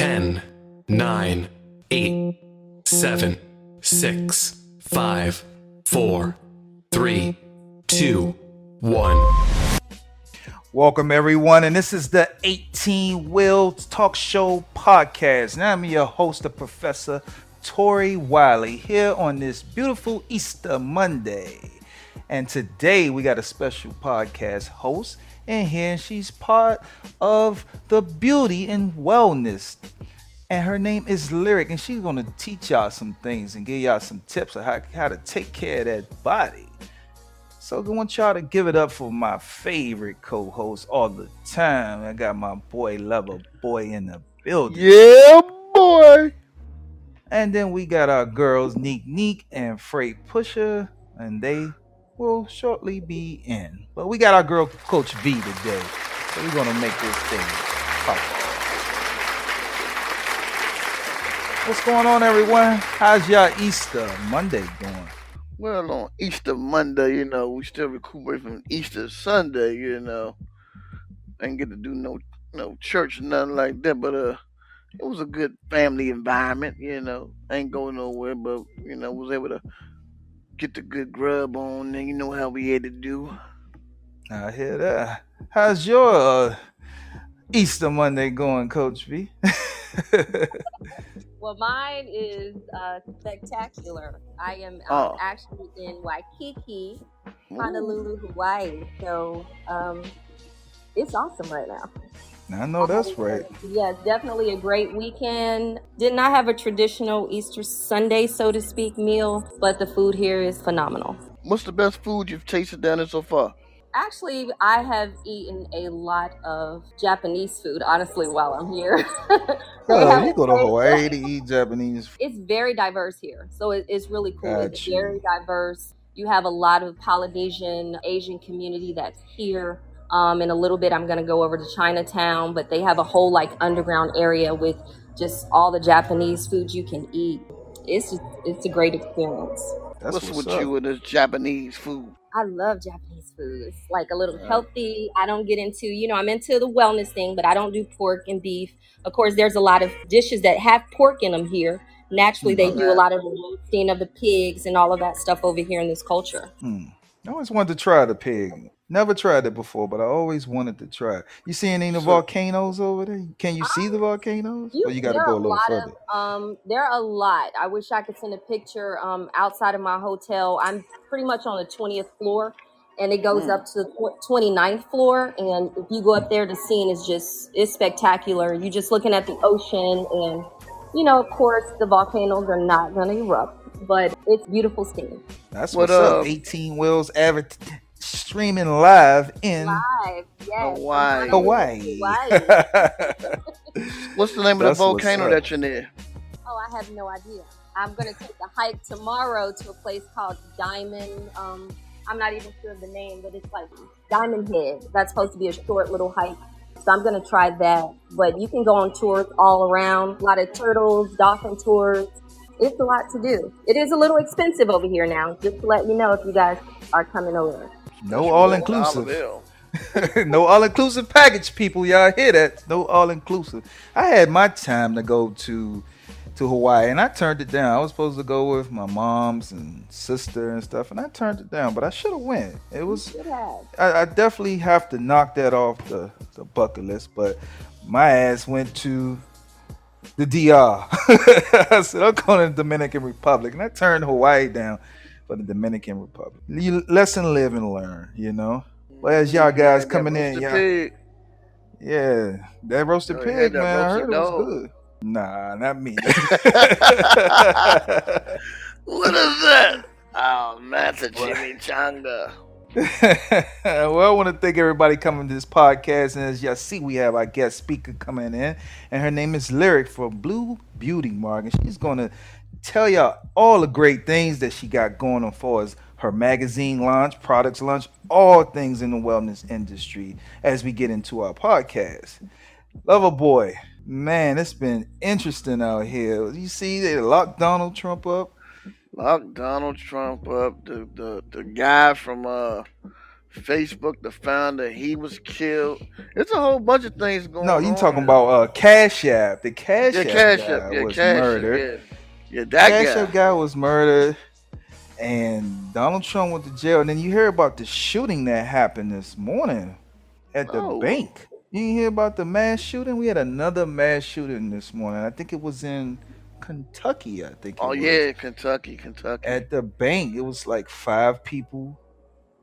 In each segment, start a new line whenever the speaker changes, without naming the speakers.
10, 9, 8, 7, 6, 5, 4, 3, 2, 1.
Welcome, everyone, and this is the 18 Wheels Talk Show podcast. Now, I'm your host, the Professor Tori Wiley, here on this beautiful Easter Monday. And today we got a special podcast host in here, and she's part of the beauty and wellness. And her name is Lyric, and she's gonna teach y'all some things and give y'all some tips on how, how to take care of that body. So I want y'all to give it up for my favorite co-host all the time. I got my boy Lover Boy in the building.
Yeah, boy.
And then we got our girls Neek Neek and Freight Pusher, and they will shortly be in. But we got our girl Coach V today. So we're gonna make this thing pop. What's going on, everyone? How's y'all Easter Monday going?
Well, on Easter Monday, you know, we still recuperate from Easter Sunday, you know. i ain't get to do no no church nothing like that, but uh it was a good family environment, you know. Ain't going nowhere, but you know, was able to get the good grub on and you know how we had to do.
I hear that. How's your uh, Easter Monday going, Coach V?
Well, mine is uh, spectacular. I am um,
Oh.
actually in Waikiki,
Ooh.
Honolulu, Hawaii. So um, it's awesome right now.
I know that's um, right.
Yeah, definitely a great weekend. Did not have a traditional Easter Sunday, so to speak, meal, but the food here is phenomenal.
What's the best food you've tasted down there so far?
Actually, I have eaten a lot of Japanese food, honestly, while I'm here.
Oh, you go to Hawaii to eat Japanese. food.
it's very diverse here. So it, it's really cool. It's
Gotcha.
very diverse. You have a lot of Polynesian, Asian community that's here. Um, in a little bit, I'm going to go over to Chinatown, but they have a whole like underground area with just all the Japanese food you can eat. It's just, it's a great experience.
That's
what's,
what's,
with
up.
you and this Japanese food?
I love Japanese food. It's like a little
Yeah.
healthy. I don't get into, you know, I'm into the wellness thing, but I don't do pork and beef. Of course, there's a lot of dishes that have pork in them here. Naturally, they
Mm,
do a lot of the roasting of the pigs and all of that stuff over here in this culture.
Hmm. I always wanted to try the pig. Never tried it before, but I always wanted to try. You see any of the
So-
volcanoes over there? Can you see the volcanoes? or you got to go a little further?
Of, um, there are a lot. I wish I could send a picture. Um, outside of my hotel, I'm pretty much on the 20th floor, and it goes
Mm.
up to the 29th floor. And if you go up there, the scene is just it's spectacular. You're just looking at the ocean, and you know, of course, the volcanoes are not going to erupt, but it's beautiful scene.
That's
What
what's up.
up?
18 Wheels aver- streaming live in
Live, yes,
Hawaii.
Hawaii.
Hawaii.
What's the name of the
That's what's
volcano that you're near?
Oh, I have no idea. I'm gonna take a hike tomorrow to a place called Diamond. Um, I'm not even sure of the name, but it's like Diamond Head. That's supposed to be a short little hike. So I'm gonna try that. But you can go on tours all around. A lot of turtles, dolphin tours. It's a lot to do. It is a little expensive over here now. Just to let you know if you guys are coming over.
No all inclusive. No all inclusive package, people. Y'all hear that? No all inclusive. I had my time to go to to Hawaii, and I turned it down. I was supposed to go with my mom's and sister and stuff, and I turned it down. But I should have went. It was.
Should have.
I, I definitely have to knock that off the, the bucket list. But my ass went to the DR. I said I'm going to the Dominican Republic, and I turned Hawaii down for the Dominican Republic. Lesson live and learn, you know. Well, as y'all guys
That
coming in, y'all,
pig.
yeah, that roasted
Oh,
pig,
had that
man. I heard it was good. Nah, not me.
What is that? Oh, that's a chimichanga.
well, I want to thank everybody coming to this podcast. And as y'all see, we have our guest speaker coming in, and her name is Lyric from Blue Beauty Mark. And she's going to tell y'all all the great things that she got going on for us her magazine launch, products launch, all things in the wellness industry as we get into our podcast. Lover boy, man, it's been interesting out here. You see, they locked Donald Trump up.
Lock Donald Trump up. The the, the guy from uh Facebook, the founder, he was killed. It's a whole bunch of things going on.
No, you talking about uh, Cash App? The Cash
yeah,
App
Cash
guy
App, yeah,
was
Cash App,
murdered.
yeah, yeah, that
Cash
guy.
Guy was murdered, and Donald Trump went to jail. And then you hear about the shooting that happened this morning at the
Oh.
bank. You didn't hear about the mass shooting? We had another mass shooting this morning. I think it was in Kentucky. I think.
Oh
was.
yeah, Kentucky, Kentucky.
At the bank, it was like five people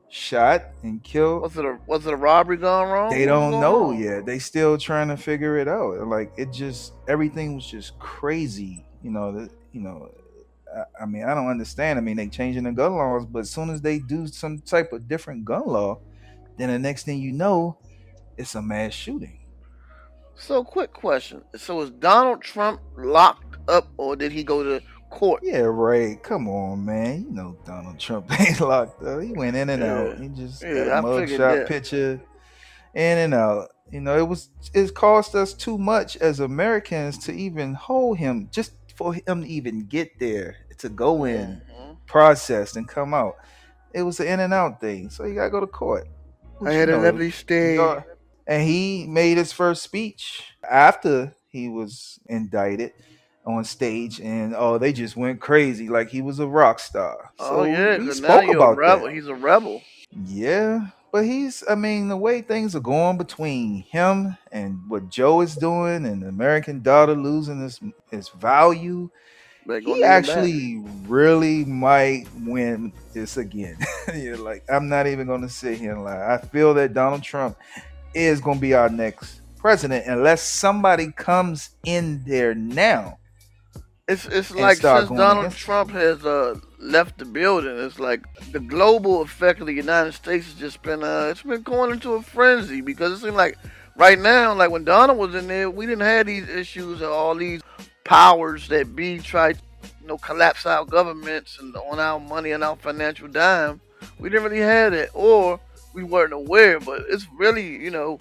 shot and killed.
was it a was it a robbery gone wrong?
They don't know
on?
yet. They still trying to figure it out. Like it just everything was just crazy. You know, the, you know. I, I mean, I don't understand. I mean, they changing the gun laws, but as soon as they do some type of different gun law, then the next thing you know, it's a mass shooting.
So, quick question: So, is Donald Trump locked up, or did he go to court?
Yeah, right. Come on, man. You know Donald Trump ain't locked up. He went in and out. He just
Yeah,
got a mugshot picture in and out. You know, it was it cost us too much as Americans to even hold him, just for him to even get there, to go in,
Mhm.
process, and come out. It was an in and out thing. So you gotta go to court. Which,
I had
you
a
know,
lovely stay.
yeah. And he made his first speech after he was indicted on stage, and oh, they just went crazy like he was a rock star.
oh yeah,
we
'cause now
spoke
you're a
about
rebel.
that.
He's a rebel.
Yeah, but he's, I mean, the way things are going between him and what Joe is doing, and the American dollar losing its its value, he
need him back.
actually really might win this again. You're like, I'm not even going to sit here and lie. I feel that Donald Trump is going to be our next president unless somebody comes in there now.
It's it's like since Donald Trump has uh, left the building, it's like the global effect of the United States has just been uh, it's been going into a frenzy because it seems like right now, like when Donald was in there, we didn't have these issues and all these powers that be try to you know collapse our governments and on our money and our financial dime. We didn't really have that, or we weren't aware. But it's really you know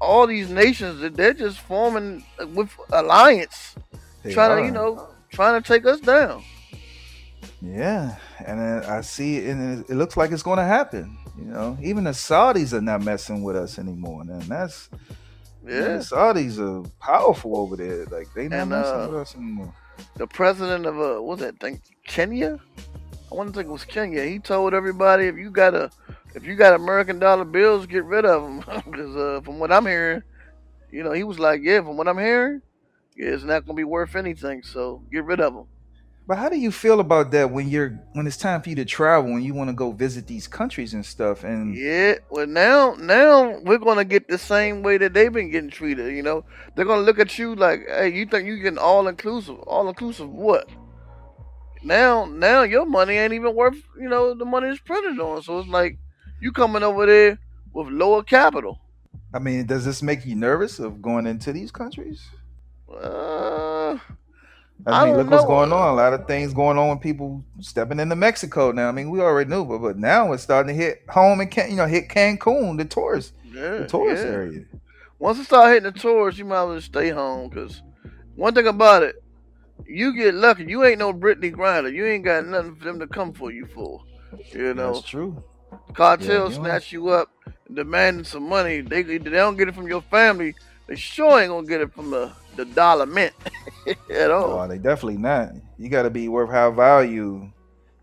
all these nations that they're just forming with alliance
They
trying to, you know, trying to take us down.
Yeah, and I see it, and it, looks like it's going to happen. You know, even the Saudis are not messing with us anymore, and that's yeah. The Saudis are powerful over there. Like they not
And,
messing
uh,
with us anymore.
The president of uh, what's that thing? Kenya? I want to think it was Kenya. He told everybody if you got a if you got American dollar bills, get rid of them. Because uh, from what I'm hearing, you know, he was like, yeah, from what I'm hearing, yeah, it's not gonna be worth anything. So get rid of them.
But how do you feel about that when you're when it's time for you to travel and you want to go visit these countries and stuff? And
Yeah. Well, now now we're gonna get the same way that they've been getting treated. You know, they're gonna look at you like, hey, you think you getting all inclusive? All inclusive what? Now now your money ain't even worth you know the money it's printed on. So it's like you coming over there with lower capital.
I mean, does this make you nervous of going into these countries?
Uh,
I
I
mean,
don't
look what's going on. A lot of things going on with people stepping into Mexico now. I mean, we already knew, but, but now it's starting to hit home and Can- you know hit Cancun, the tourist,
yeah,
the tourist
yeah.
area.
Once it start hitting the tourists, you might as well stay home. Cause one thing about it, you get lucky. You ain't no Brittany Grinder. You ain't got nothing for them to come for you for. You know,
That's true.
cartel
Yeah, you
snatch you up, demanding some money. They they don't get it from your family. They sure ain't gonna get it from the the dollar mint at all.
Oh, they definitely not. You got to be worth high value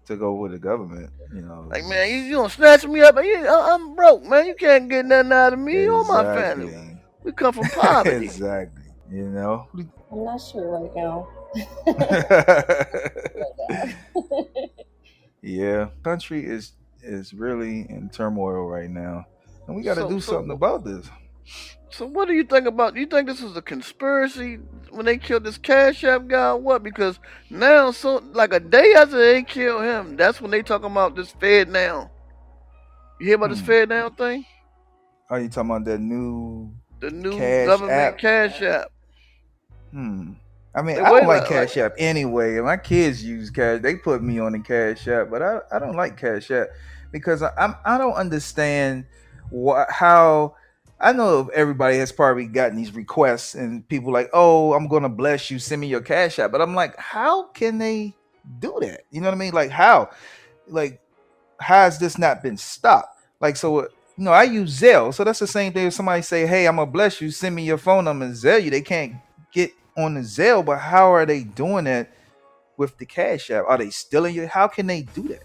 to go with the government. You know,
Like man, you, you gonna snatch me up? You, I- I'm broke, man. You can't get nothing out of me or my family. We come from poverty.
exactly. You know.
I'm not sure right now.
yeah, country is is really in turmoil right now, and we got to
So-
do
so-
something about this.
So what do you think about? You think this was a conspiracy when they killed this Cash App guy? What? Because now, so like a day after they killed him, that's when they talking about this Fed now. You hear about this
Hmm.
Fed now thing?
Are you talking about that new?
The new
Cash
government
App.
Cash App.
Hmm. I mean, I don't like Cash App anyway. My kids use Cash. They put me on the Cash App, but I, I don't like Cash App because I, I'm I don't understand what how. I know everybody has probably gotten these requests and people like, oh, I'm gonna bless you, send me your Cash App. But I'm like, how can they do that? You know what I mean? Like how? Like how has this not been stopped? Like so, uh, you know, I use Zelle, so that's the same thing. If somebody say, "Hey, I'm gonna bless you," send me your phone number and Zelle you. They can't get on the Zelle, but how are they doing that with the Cash App? Are they stealing your? How can they do that?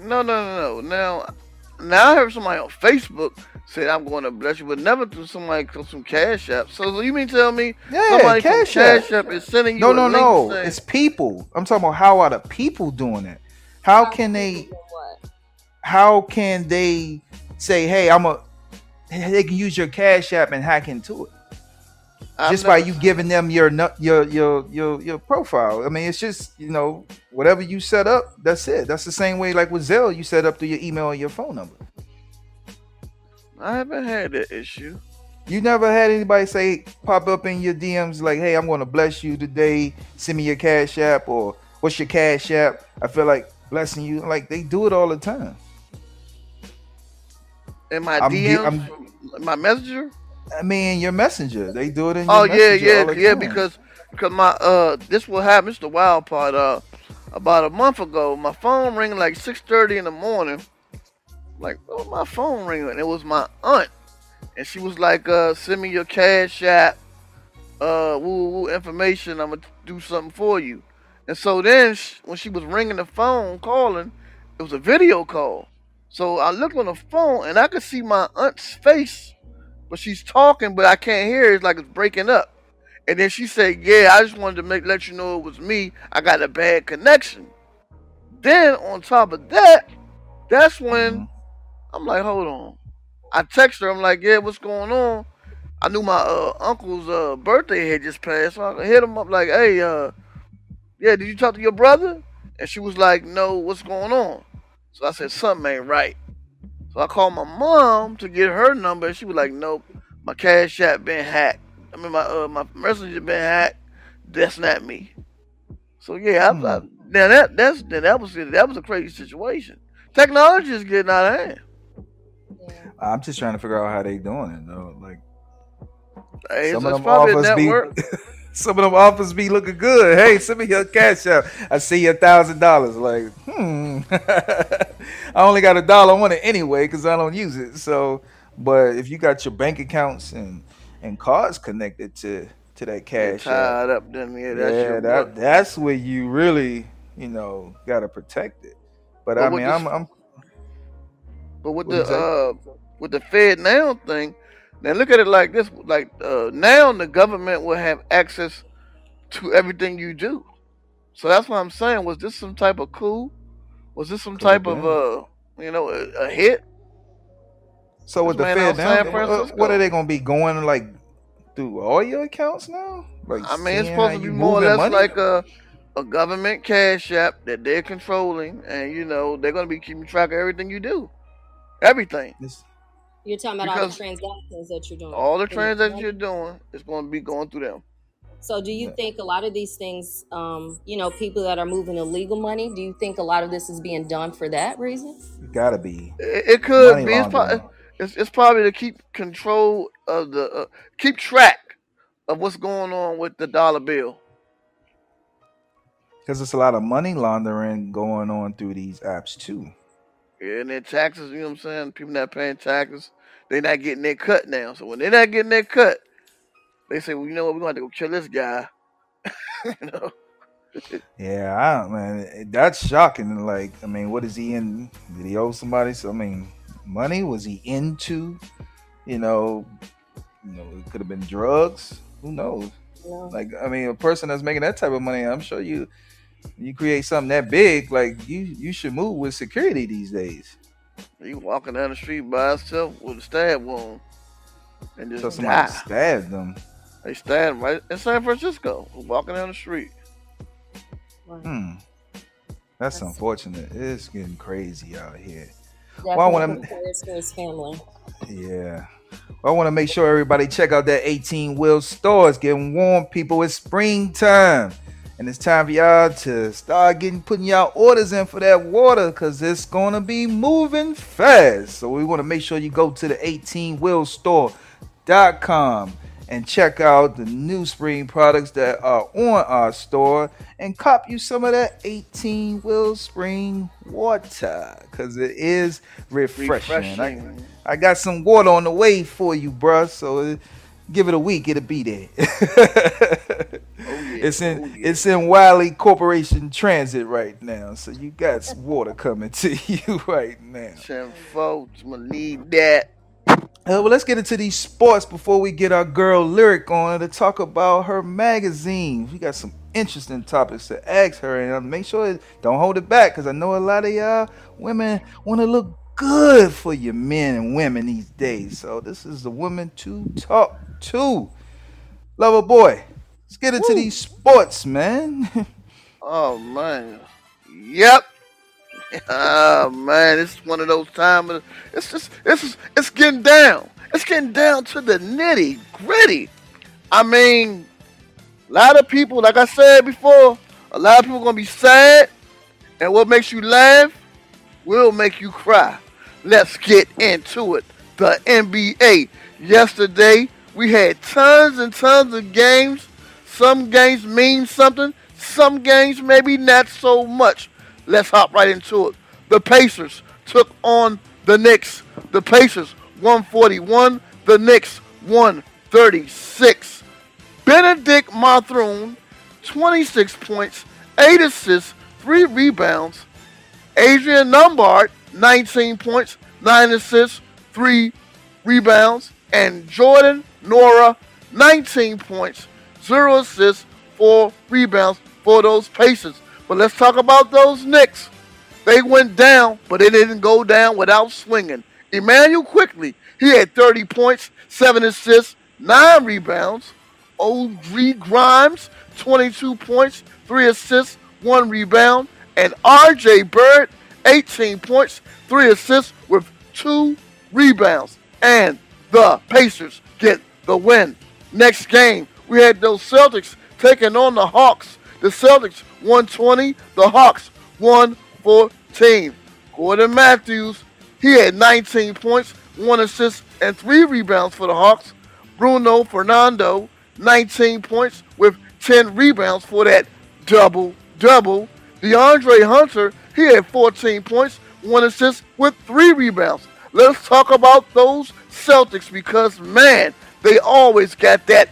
No, no, no, no. Now, now I heard somebody on Facebook said I'm going to bless you, but never through somebody through some Cash App. So you mean tell me
Yeah,
somebody
Cash
from
App.
Cash App is sending you
No,
a
no,
link
no.
saying-
It's people. I'm talking about how are the people doing it? How can they?
What?
How can they say, "Hey, I'm a"? They can use your Cash App and hack into it.
I've
just by you giving them your your your your your profile. I mean, it's just you know whatever you set up. That's it. That's the same way like with Zelle, you set up through your email and your phone number.
I haven't had that issue.
You never had anybody say pop up in your DMs like, "Hey, I'm going to bless you today. Send me your Cash App or what's your Cash App? I feel like blessing you." Like they do it all the time.
In my
I'm
DMs,
I'm-
my messenger.
I mean, your messenger, they do it in. Your
Oh yeah,
messenger
yeah, yeah. Because because my uh, this what happened. It's the wild part. Uh, about a month ago, my phone ringing like six thirty in the morning. Like, oh, my phone ringing. And it was my aunt, and she was like, uh, "Send me your cash app, uh, woo woo information. I'm gonna do something for you." And so then, sh when she was ringing the phone, calling, it was a video call. So I looked on the phone, and I could see my aunt's face but she's talking, but I can't hear. It's like it's breaking up. And then she said, "Yeah, I just wanted to make let you know it was me. I got a bad connection." Then on top of that, that's when
Mhm.
I'm like, "Hold on." I text her. I'm like, "Yeah, what's going on?" I knew my uh, uncle's uh, birthday had just passed, so I hit him up like, "Hey, uh, yeah, did you talk to your brother?" And she was like, "No, what's going on?" So I said, "Something ain't right." So I called my mom to get her number. and She was like, "Nope, my cash app been hacked. I mean, my uh, my messenger been hacked. That's not me." So yeah, I, I, now that that's then that was that was a crazy situation. Technology is getting out of hand.
Yeah.
I'm just trying to figure out how they doing it though. Like
Hey,
some of them
probably a
offers be
network.
some of them offers be looking good. Hey, send me your cash app. I see a thousand dollars. Like, hmm. I only got a dollar on it anyway because I don't use it. So, but if you got your bank accounts and and cards connected to to that cash app,
tied up, then yeah, that's
yeah, that that's where you really you know gotta protect it. But
But
I mean,
this-
I'm, I'm
But with
What
the uh with the Fed now thing, now look at it like this: like uh, now the government will have access to everything you do. So that's what I'm saying. Was this some type of coup? Was this some type of uh you know a, a hit?
So with the Fed now, what,
Francisco.
what are they gonna be going like through all your accounts now? Like
I mean, it's supposed to be more or less
money?
like a a government cash app that they're controlling, and you know they're gonna be keeping track of everything you do, everything.
You're talking about all the transactions that you're doing.
All the transactions
money.
you're doing is going to be going through them.
So, do you think a lot of these things, um, you know, people that are moving illegal money, do you think a lot of this is being done for that reason?
gotta be
It, it could
money
be. It's, pro- it's, it's probably to keep control of the uh, keep track of what's going on with the dollar bill.
Because there's a lot of money laundering going on through these apps too.
Yeah, and their taxes, you know what I'm saying? People not paying taxes, they're not getting their cut now. So when they're not getting their cut, they say, well, you know what, we're going to have to go kill this guy. you know?
Yeah, I don't, man, that's shocking. Like, I mean, what is he in? Did he owe somebody? So, I mean, money? Was he into? You know, you know, it could have been drugs. Who knows?
You know?
Like, I mean, a person that's making that type of money, I'm sure you, you create something that big, like you, you should move with security these days.
You walking down the street by yourself with a stab wound and just
So somebody
die.
stabbed them.
They stabbed right in San Francisco, walking down the street.
Right.
Hmm. That's
That's-
unfortunate. It's getting crazy out here.
Definitely
Well, I wanna-
for his family.
Yeah. Well, I want to make sure everybody check out that 18 wheel store. It's getting warm, people. It's springtime. And it's time for y'all to start getting putting y'all orders in for that water because it's gonna be moving fast. So we want to make sure you go to the 18 wheel store.com and check out the new spring products that are on our store and cop you some of that 18 wheel spring water because it is refreshing.
Refreshing.
I, I got some water on the way for you, bruh. So give it a week, it'll be there. It's in
Oh, yeah.
it's in Wiley Corporation Transit right now, so you got some water coming to you right now.
Folks, I'ma need that.
Uh, well, let's get into these sports before we get our girl Lyric on to talk about her magazine. We got some interesting topics to ask her, and uh, make sure it, don't hold it back because I know a lot of y'all women want to look good for your men and women these days. So this is the woman to talk to. Lover boy, let's get into
Woo.
these sports, man.
Oh man. Yep. Oh man, it's one of those times. It's just, it's it's getting down. It's getting down to the nitty gritty. I mean, a lot of people, like I said before, a lot of people gonna be sad, and what makes you laugh will make you cry. Let's get into it. The NBA. Yesterday, we had tons and tons of games. Some games mean something. Some games maybe not so much. Let's hop right into it. The Pacers took on the Knicks. The Pacers 141. The Knicks 136. Bennedict Mathurin 26 points, 8 assists, 3 rebounds. Adrian Lombard, 19 points, 9 assists, 3 rebounds. And Jordan Nwora, 19 points, 0 assists, 4 rebounds for those Pacers. But let's talk about those Knicks. They went down, but they didn't go down without swinging. Immanuel Quickley, he had 30 points, 7 assists, 9 rebounds. OG Grimes, 22 points, 3 assists, 1 rebound. And RJ Bird, 18 points, 3 assists with 2 rebounds. And the Pacers get the win. Next game, we had those Celtics taking on the Hawks. The Celtics 120, the Hawks 114. Gordon Matthews, he had 19 points, 1 assist, and 3 rebounds for the Hawks. Bruno Fernando, 19 points with 10 rebounds for that double double. DeAndre Hunter, he had 14 points, 1 assist with 3 rebounds. Let's talk about those Celtics because, man, they always got that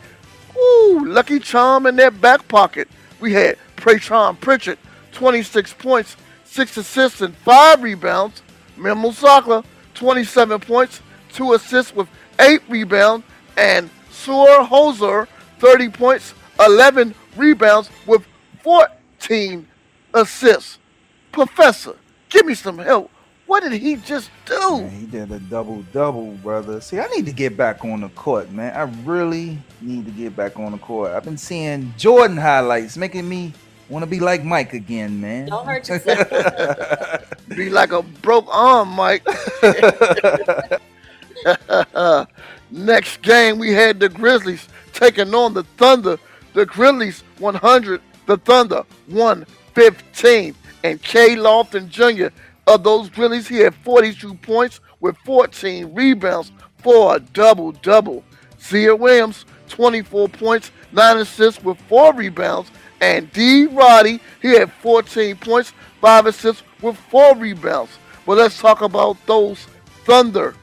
ooh, lucky charm in their back pocket. We had Praytron Pritchard, 26 points, 6 assists, and 5 rebounds. Memo Sakla, 27 points, 2 assists with 8 rebounds. And Sur Hoser, 30 points, 11 rebounds with 14 assists. Professor, give me some help. What did he just do?
Man, he did a double double, brother. See, I need to get back on the court, man. I really need to get back on the court. I've been seeing Jordan highlights, making me want to be like Mike again, man.
Don't hurt yourself.
Be like a broke arm, Mike. Next game, we had the Grizzlies taking on the Thunder. The Grizzlies 100, the Thunder 115. And K. Lofton Jr. of those Grizzlies, he had 42 points with 14 rebounds for a double double. Zia Williams, 24 points, 9 assists with 4 rebounds. And D. Roddy, he had 14 points, 5 assists with 4 rebounds. But let's talk about those Thunder.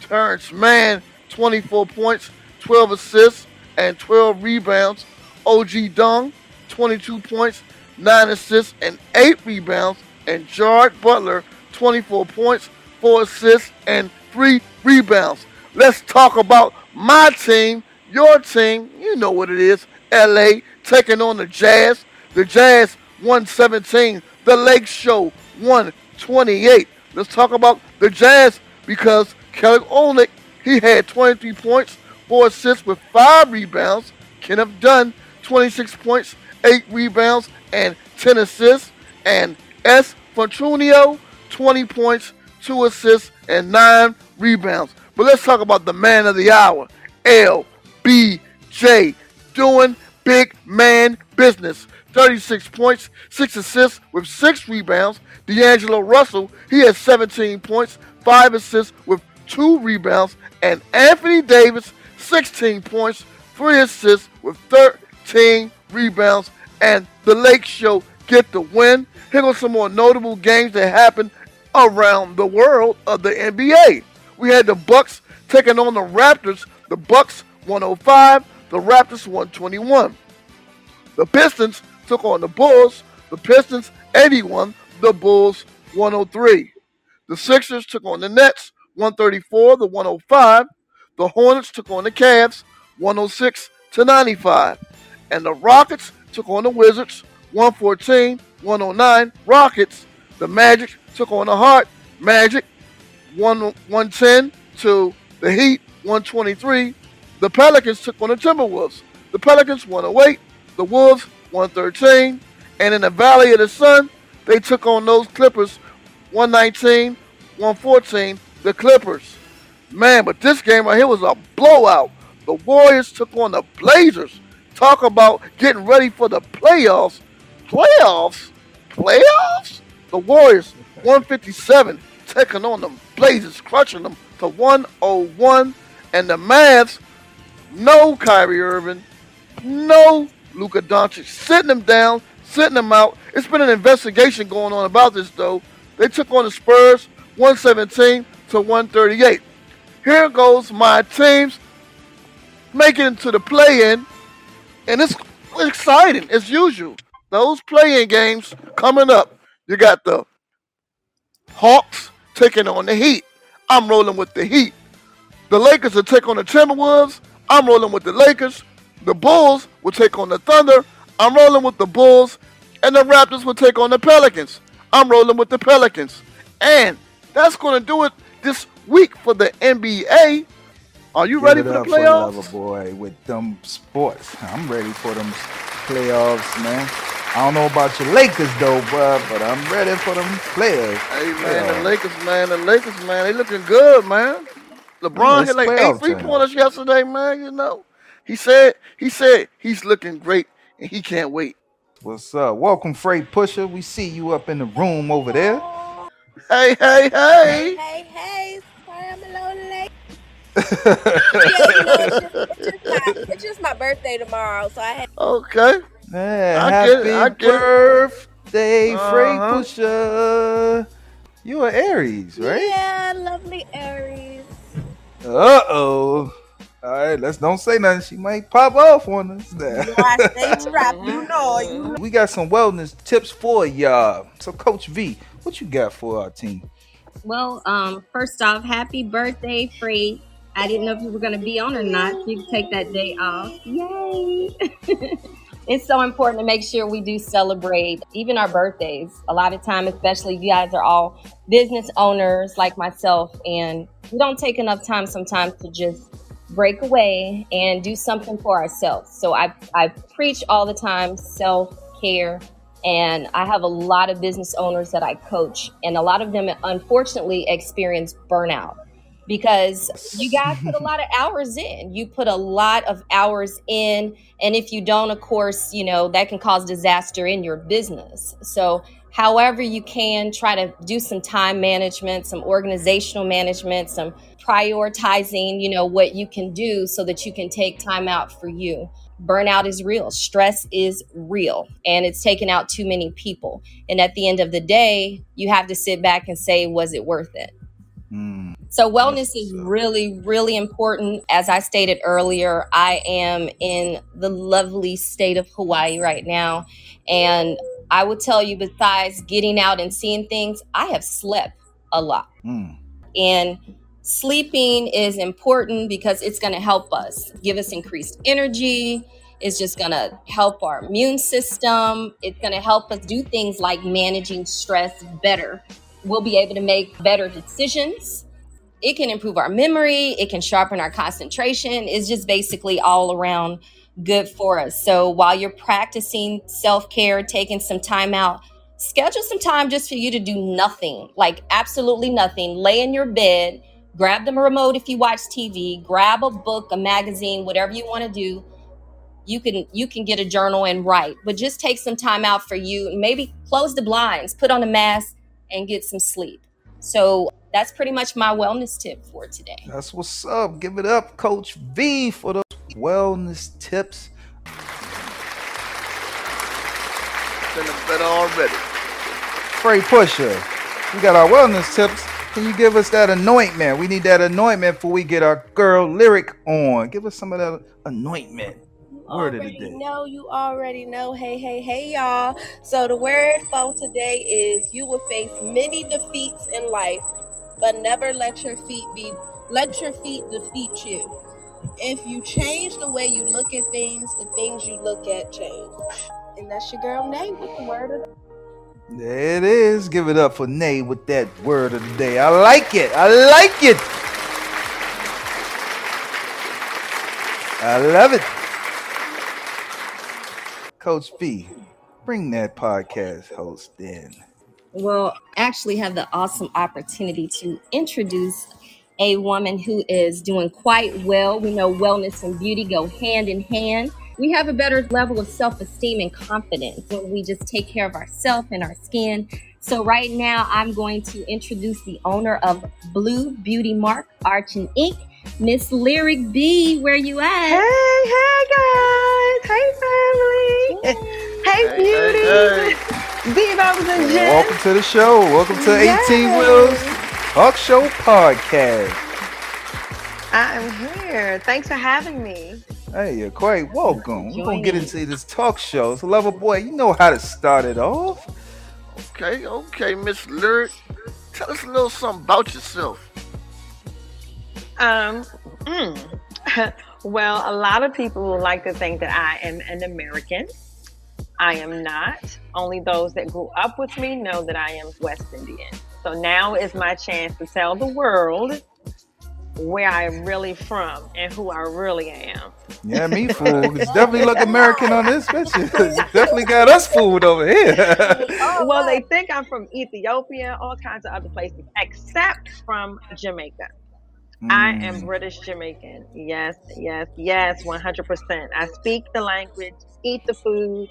Terrence Mann, 24 points, 12 assists, and 12 rebounds. OG Dung, 22 points, 9 assists, and 8 rebounds. And Jared Butler, 24 points, 4 assists, and 3 rebounds. Let's talk about my team, your team. You know what it is. LA taking on the Jazz. The Jazz 117. The Lake Show 128. Let's talk about the Jazz because Kelly Olynyk, he had 23 points, 4 assists with 5 rebounds. Kenneth Dunn, 26 points, 8 rebounds, and 10 assists. And S. Fortunio, 20 points, 2 assists, and 9 rebounds. But let's talk about the man of the hour, LBJ, doing big man business. 36 points, 6 assists with 6 rebounds. D'Angelo Russell, he has 17 points, 5 assists with 2 rebounds. And Anthony Davis, 16 points, three assists with 13 rebounds, and the Lake Show get the win. Here are some more notable games that happened around the world of the NBA. We had the Bucks taking on the Raptors. The Bucks 105, the Raptors 121. The Pistons took on the Bulls. The Pistons 81, the Bulls 103. The Sixers took on the Nets 134 the 105. The Hornets took on the Cavs 106 to 95. And the Rockets took on the Wizards 114 109. Rockets. The Magic took on the Heart. Magic 1 110 to the Heat 123. The Pelicans took on the Timberwolves. The Pelicans 108. The Wolves 113. And in the Valley of the Sun, they took on those Clippers 119 114. The Clippers. Man, but this game right here was a blowout. The Warriors took on the Blazers. Talk about getting ready for the playoffs. Playoffs? Playoffs? The Warriors 157 taking on the Blazers, crushing them to 101. And the Mavs, no Kyrie Irving, no Luka Doncic, sitting them down, sitting them out. It's been an investigation going on about this, though. They took on the Spurs 117 to 138. Here goes my teams making it to the play-in, and it's exciting as usual. Those play-in games coming up. You got the Hawks taking on the Heat. I'm rolling with the Heat. The Lakers will take on the Timberwolves. I'm rolling with the Lakers. The Bulls will take on the Thunder. I'm rolling with the Bulls. And the Raptors will take on the Pelicans. I'm rolling with the Pelicans. And that's going to do it this week for the NBA. Are you
Give
ready for the playoffs?
Lover boy with them sports. I'm ready for them playoffs, man. I don't know about your Lakers though, bruh, but I'm ready for them players.
Hey man,
Yeah.
the Lakers, man, the Lakers, man, they looking good, man. LeBron hit like eight three pointers yesterday, man. You know, he said he said he's looking great and he can't wait.
What's up? Welcome, Freight Pusher. We see you up in the room over there.
Hey, hey, hey!
Hey, hey, sorry I'm a little late. Yeah, you know, it's, just, it's, just my, it's just my birthday tomorrow, so I had
Okay,
Man,
I get
happy
get it.
birthday, Freight
Uh-huh.
Pusher. You are Aries, right?
yeah, lovely Aries.
Uh oh. All right, let's don't say nothing. She might pop off on us. Now.
You know, I stay trapped, you know, you know.
we got some wellness tips for y'all. So, Coach V, what you got for our team?
Well, um, first off, happy birthday, Free. I didn't know if you were going to be on or not. You can take that day off. Yay! it's so important to make sure we do celebrate even our birthdays. A lot of time, especially you guys are all business owners like myself, and we don't take enough time sometimes to just break away and do something for ourselves. So I I preach all the time self care and I have a lot of business owners that I coach, and a lot of them unfortunately experience burnout because you guys put a lot of hours in. You put a lot of hours in, and if you don't, of course, you know that can cause disaster in your business. So, however, you can try to do some time management, some organizational management, some prioritizing, you know, what you can do so that you can take time out for you. Burnout is real. Stress is real and it's taken out too many people. And at the end of the day you have to sit back and say was it worth it?
Mm,
so wellness is really really important. As i stated earlier i am in the lovely state of hawaii right now. And i will tell you besides getting out and seeing things i have slept a lot.
Mm.
and sleeping is important because it's going to help us give us increased energy. It's just going to help our immune system. It's going to help us do things like managing stress better. We'll be able to make better decisions it can improve our memory. It can sharpen our concentration. It's just basically all around good for us. So while you're practicing self-care taking some time out schedule some time just for you to do nothing like absolutely nothing. Lay in your bed grab the remote if you watch tv grab a book a magazine whatever you want to do. You can you can get a journal and write but just take some time out for you. Maybe close the blinds put on a mask and get some sleep. So that's pretty much my wellness tip for today.
That's what's up. Give it up, Coach V, for those wellness tips.
Feeling better already.
Freight Pusher, we got our wellness tips. Can you give us that anointment? We need that anointment before we get our girl lyric on. Give us some of that anointment. Word of the day.
know, you already know. Hey, hey, hey, y'all. So the word for today is you will face many defeats in life, but never let your feet be let your feet defeat you. If you change the way you look at things, the things you look at change. And that's your girl name with the word of the
There it is. Give it up for Nay with that word of the day. I like it. I like it. I love it. Coach V, bring that podcast host in.
Well, actually have the awesome opportunity to introduce a woman who is doing quite well. We know wellness and beauty go hand in hand. We have a better level of self-esteem and confidence when we just take care of ourselves and our skin. So right now I'm going to introduce the owner of Blue Beauty Mark Arch and Ink, Miss Lyric B. Where you at?
Hey, hey guys. Hey family. Hey,
Hey,
beauty.
hey, hey.
Bebop and Jen.
Welcome to the show. Welcome to 18
Yes.
Wheels Talk Show Podcast.
I'm here. Thanks for having me.
Hey, you're quite welcome. We're gonna get into this talk show. So, lover boy, you know how to start it off.
Okay, okay, Miss Lyric. Tell us a little something about yourself.
Um, mm. well, a lot of people like to think that I am an American. I am not. Only those that grew up with me know that I am West Indian. So now is my chance to tell the world where I'm really from and who I really am.
Yeah, me fool. It's definitely look American on this picture. definitely got us fooled over here.
Oh,
well, they think I'm from Ethiopia, all kinds of other places, except from Jamaica. I am
Mm.
British Jamaican. Yes, yes, yes, 100%. I speak the language, eat the food,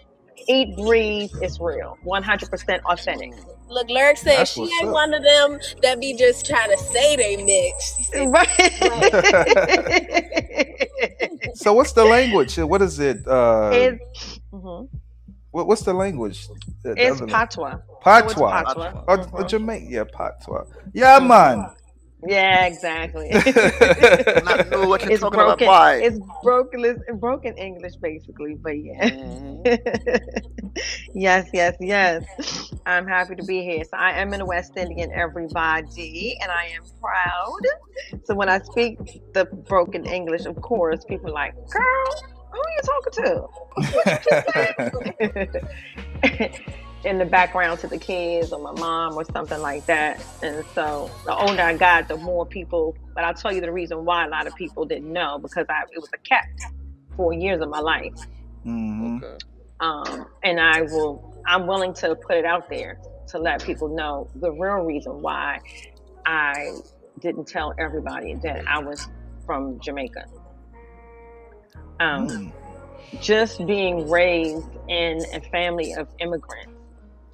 eat, breathe. It's real. 100% authentic.
Look, Lyric said
That's
she ain't
up.
one of them that be just trying to say they mix.
Right.
So, what's the language? What is it? Uh,
it's, mhm.
what, what's the language? The- the
it's
other-
patois. So it's
Patois.
patois.
Or,
Mhm.
or Jamaica. Yeah, patois. Yeah, man.
Yeah, exactly.
Not know what you're
it's
talking
broken.
about. Why?
It's broken. It's broken English, basically. But yeah.
Mhm.
yes, yes, yes. I'm happy to be here. So I am in the West Indian, everybody, and I am proud. So when I speak the broken English, of course, people are like, "Girl, who are you talking to?" In the background to the kids or my mom or something like that. And so the older I got, the more people. But I'll tell you the reason why a lot of people didn't know because I it was a kept for years of my life.
hmm
Okay.
Um, and I will. I'm willing to put it out there to let people know the real reason why I didn't tell everybody that I was from Jamaica. Um,
Mm.
just being raised in a family of immigrants,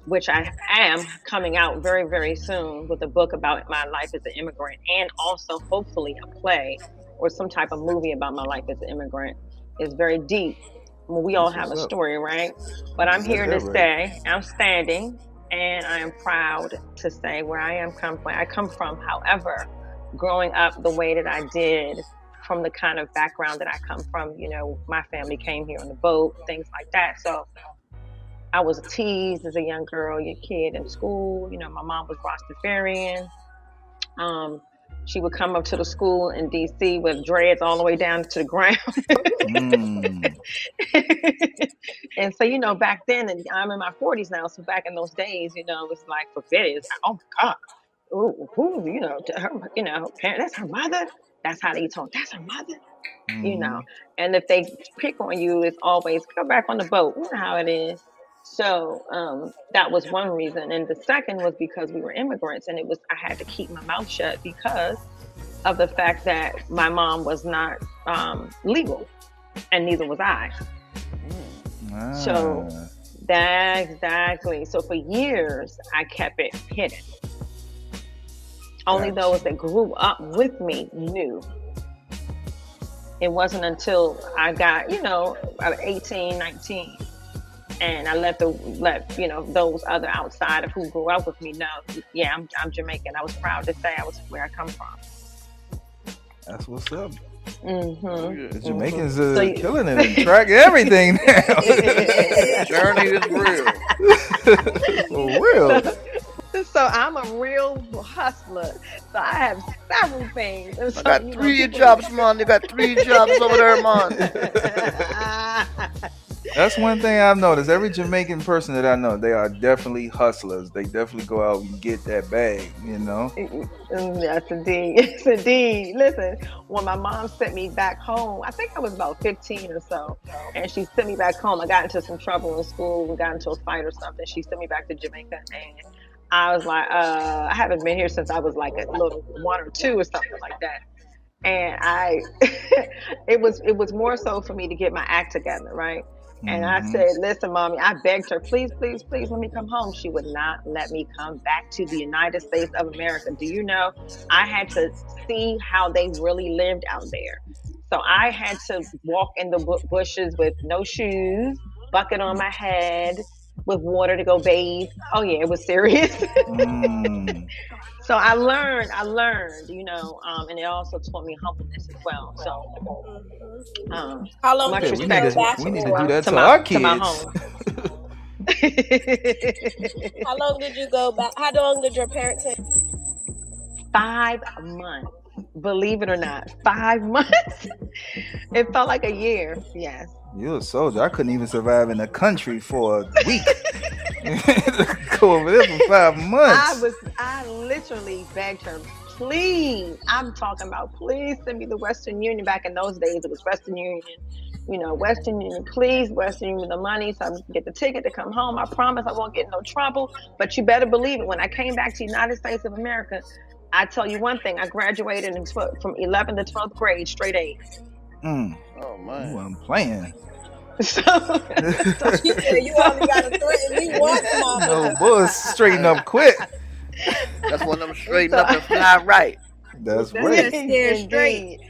which I am coming out very, very soon with a book about my life as an immigrant and also hopefully a play or some type of movie about my life as an immigrant is very deep. Well, we all have a story, right? But I'm here to say I'm standing and I am proud to say where I am come where I come from. However, growing up the way that I did from the kind of background that I come from, you know, my family came here on the boat, things like that. So I was teased as a young girl, your kid in school. You know, my mom was Rastafarian. Um, she would come up to the school in DC with dreads all the way down to the ground.
Mm.
and so, you know, back then, and I'm in my 40s now, so back in those days, you know, it was like forbidden. It's like, oh my God. Ooh, who, you know, her, you know, parent, that's her mother. That's how they talk. That's her mother, you know. And if they pick on you, it's always go back on the boat. You know how it is. So um, that was one reason, and the second was because we were immigrants, and it was I had to keep my mouth shut because of the fact that my mom was not um, legal, and neither was I.
Mm.
So-
Ah.
That exactly. So for years, I kept it hidden. Only those that grew up with me knew. It wasn't until I got, you know, about 18, 19, and I let the let you know those other outside of who grew up with me know, yeah, I'm, I'm Jamaican. I was proud to say I was where I come from.
That's what's up.
hmm
The Jamaicans are
So you-
killing it and track everything now.
Journey is real.
For real.
So I'm a real hustler. So I have several things. And
I
so,
got
you know,
three jobs, man. They got three jobs over there, man.
That's one thing I've noticed. Every Jamaican person that I know, they are definitely hustlers. They definitely go out and get that bag, you know?
Yes, indeed. Yes, indeed. Listen, when my mom sent me back home, I think I was about 15 or so, and she sent me back home. I got into some trouble in school. We got into a fight or something. She sent me back to Jamaica, and I was like, uh, I haven't been here since I was like a little one or two or something like that. And I, it was it was more so for me to get my act together, right? And I
Mhm.
said, listen, mommy, I begged her, please, please, please let me come home. She would not let me come back to the United States of America. Do you know? I had to see how they really lived out there. So I had to walk in the bushes with no shoes, bucket on my head, with water to go bathe. Oh, yeah, it was serious.
Mm.
so I learned, I learned, you know, um, and it also taught me humbleness as well. So, um,
How long
Much
Yeah,
did
we
you
need
go
to
back
we need to do that
To
to,
my-
our
to my
kids.
How long did you go back? How long did your parents take?
five months. Believe it or not, five months. it felt like a year. Yes.
You're a soldier. I couldn't even survive in the country for a week. Go over there for five months.
I was, I literally begged her, please. I'm talking about, please send me the Western Union. Back in those days, it was Western Union. You know, Western Union, please, Western Union, the money so I can get the ticket to come home. I promise I won't get no trouble. But you better believe it. When I came back to the United States of America, I tell you one thing: I graduated in 12, from 11th to 12th grade, straight A's.
Mm,
Oh
you
man.
wasn't playing.
So,
You you only got to threaten me once, mama.
No boys straighten up quick.
That's when I'm straighten up and fly right.
That's
Yeah,
right.
steer straight.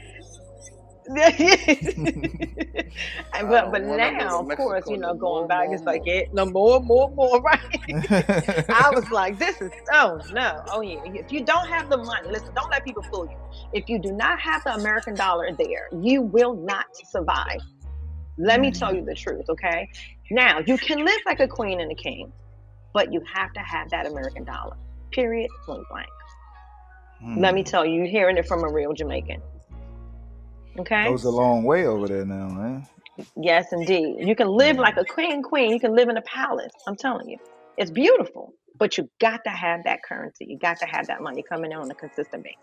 but but
wanna go to
now, of course, you know,
no
going
more,
back,
more,
it's like yeah, no more, more, more, right? I was like, this is oh no, oh yeah. If you don't have the money, listen, don't let people fool you. If you do not have the American dollar there, you will not survive. Let me tell you the truth, okay? Now you can live like a queen and a king, but you have to have that American dollar. Period. Point blank. Let
Hmm.
me tell you, you're hearing it from a real Jamaican. Okay.
It goes a long way over there now, man.
Yes, indeed. You can live like a queen, queen. You can live in a palace. I'm telling you, it's beautiful. But you got to have that currency. You got to have that money coming in on a consistent basis.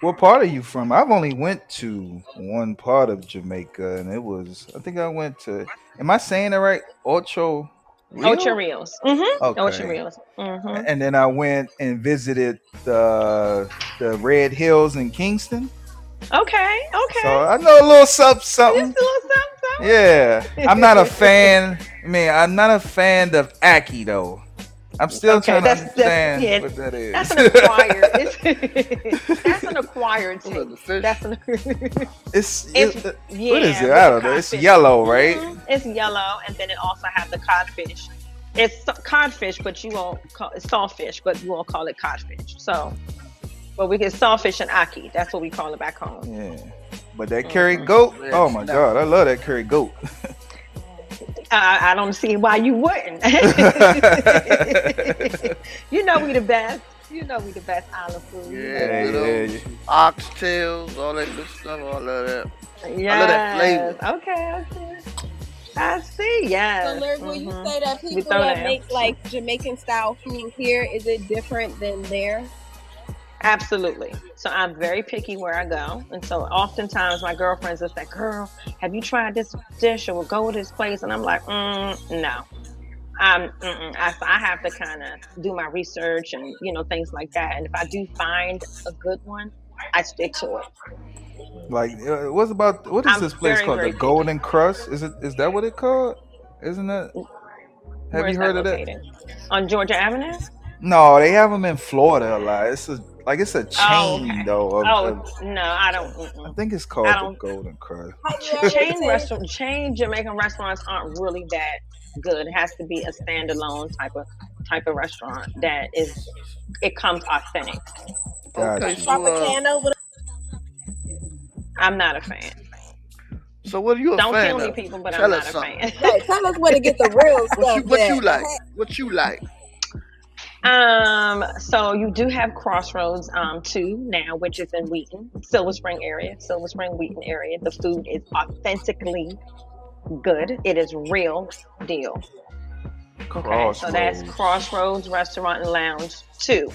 What part are you from? I've only went to one part of Jamaica, and it was I think I went to. Am I saying it right? Ocho. Rio?
Ocho Rios. Mm-hmm.
Okay.
Ocho Rios. Mm-hmm.
And then I went and visited the the Red Hills in Kingston.
Okay. Okay.
So I know a little something,
Just a little something, something.
Yeah, I'm not a fan. I mean, I'm not a fan of Ackee though. I'm still
Okay,
trying to
that's- that's-
understand
yeah,
what that is.
That's an acquired. It's, that's an acquired
What,
taste.
the?
That's an.
it's,
It's-
it-
yeah,
what is it? I don't know. It's yellow, right?
Mhm. It's yellow, and then it also has the codfish. It's codfish, but you won't call it saltfish, but you won't call it codfish. So, but we get saltfish and ackee. That's what we call it back home.
Yeah. But that curry goat, oh my
no.
god, I love that curry goat.
I, I don't see why you wouldn't. you know we the best. You know we the best island food. You know
Yeah,
yeah,
oxtails, all that good stuff. I love that.
that.
I love that
Yes. Okay. Okay. I see. Yes.
So, Larry, when you
Mhm.
say that people
throw
that
that.
make like Jamaican style food here, is it different than there?
Absolutely. So I'm very picky where I go. And so oftentimes my girlfriends will say, Girl, have you tried this dish or we'll go to this place? And I'm like, mm, No. Um. I, I have to kind of do my research and, you know, things like that. And if I do find a good one, I stick to it.
Like, uh, what's about what is
I'm
this place
very,
called?
very
The
picky.
Golden Krust? Is it? Is that what it called? Isn't it? Have
Where's
you heard
that
of that?
On Georgia Avenue?
No, they have them in Florida a lot. It's a Like it's a oh, chain
Oh, okay.
though. Of,
Oh
of-
no, I don't.
I
Mm-mm.
think it's called the Golden Krust.
Have you ever
Chain
tasted-
restaurant, chain Jamaican restaurants aren't really that good. It has to be a standalone type of type of restaurant that is. It comes authentic.
Got
Okay,
you.
so,
Tropicana with
I'm not a fan.
so what are you a
Don't
fan
kill me, people, but
Tell
I'm
us
not a
something.
fan.
Hey, tell us where to get the real stuff.
What you, what you like? What you like?
Um, so you do have Crossroads um two now, which is in Wheaton, Silver Spring area, Silver Spring Wheaton area. The food is authentically good. It is real deal. Okay, so that's
Crossroads.
Crossroads Restaurant and Lounge two.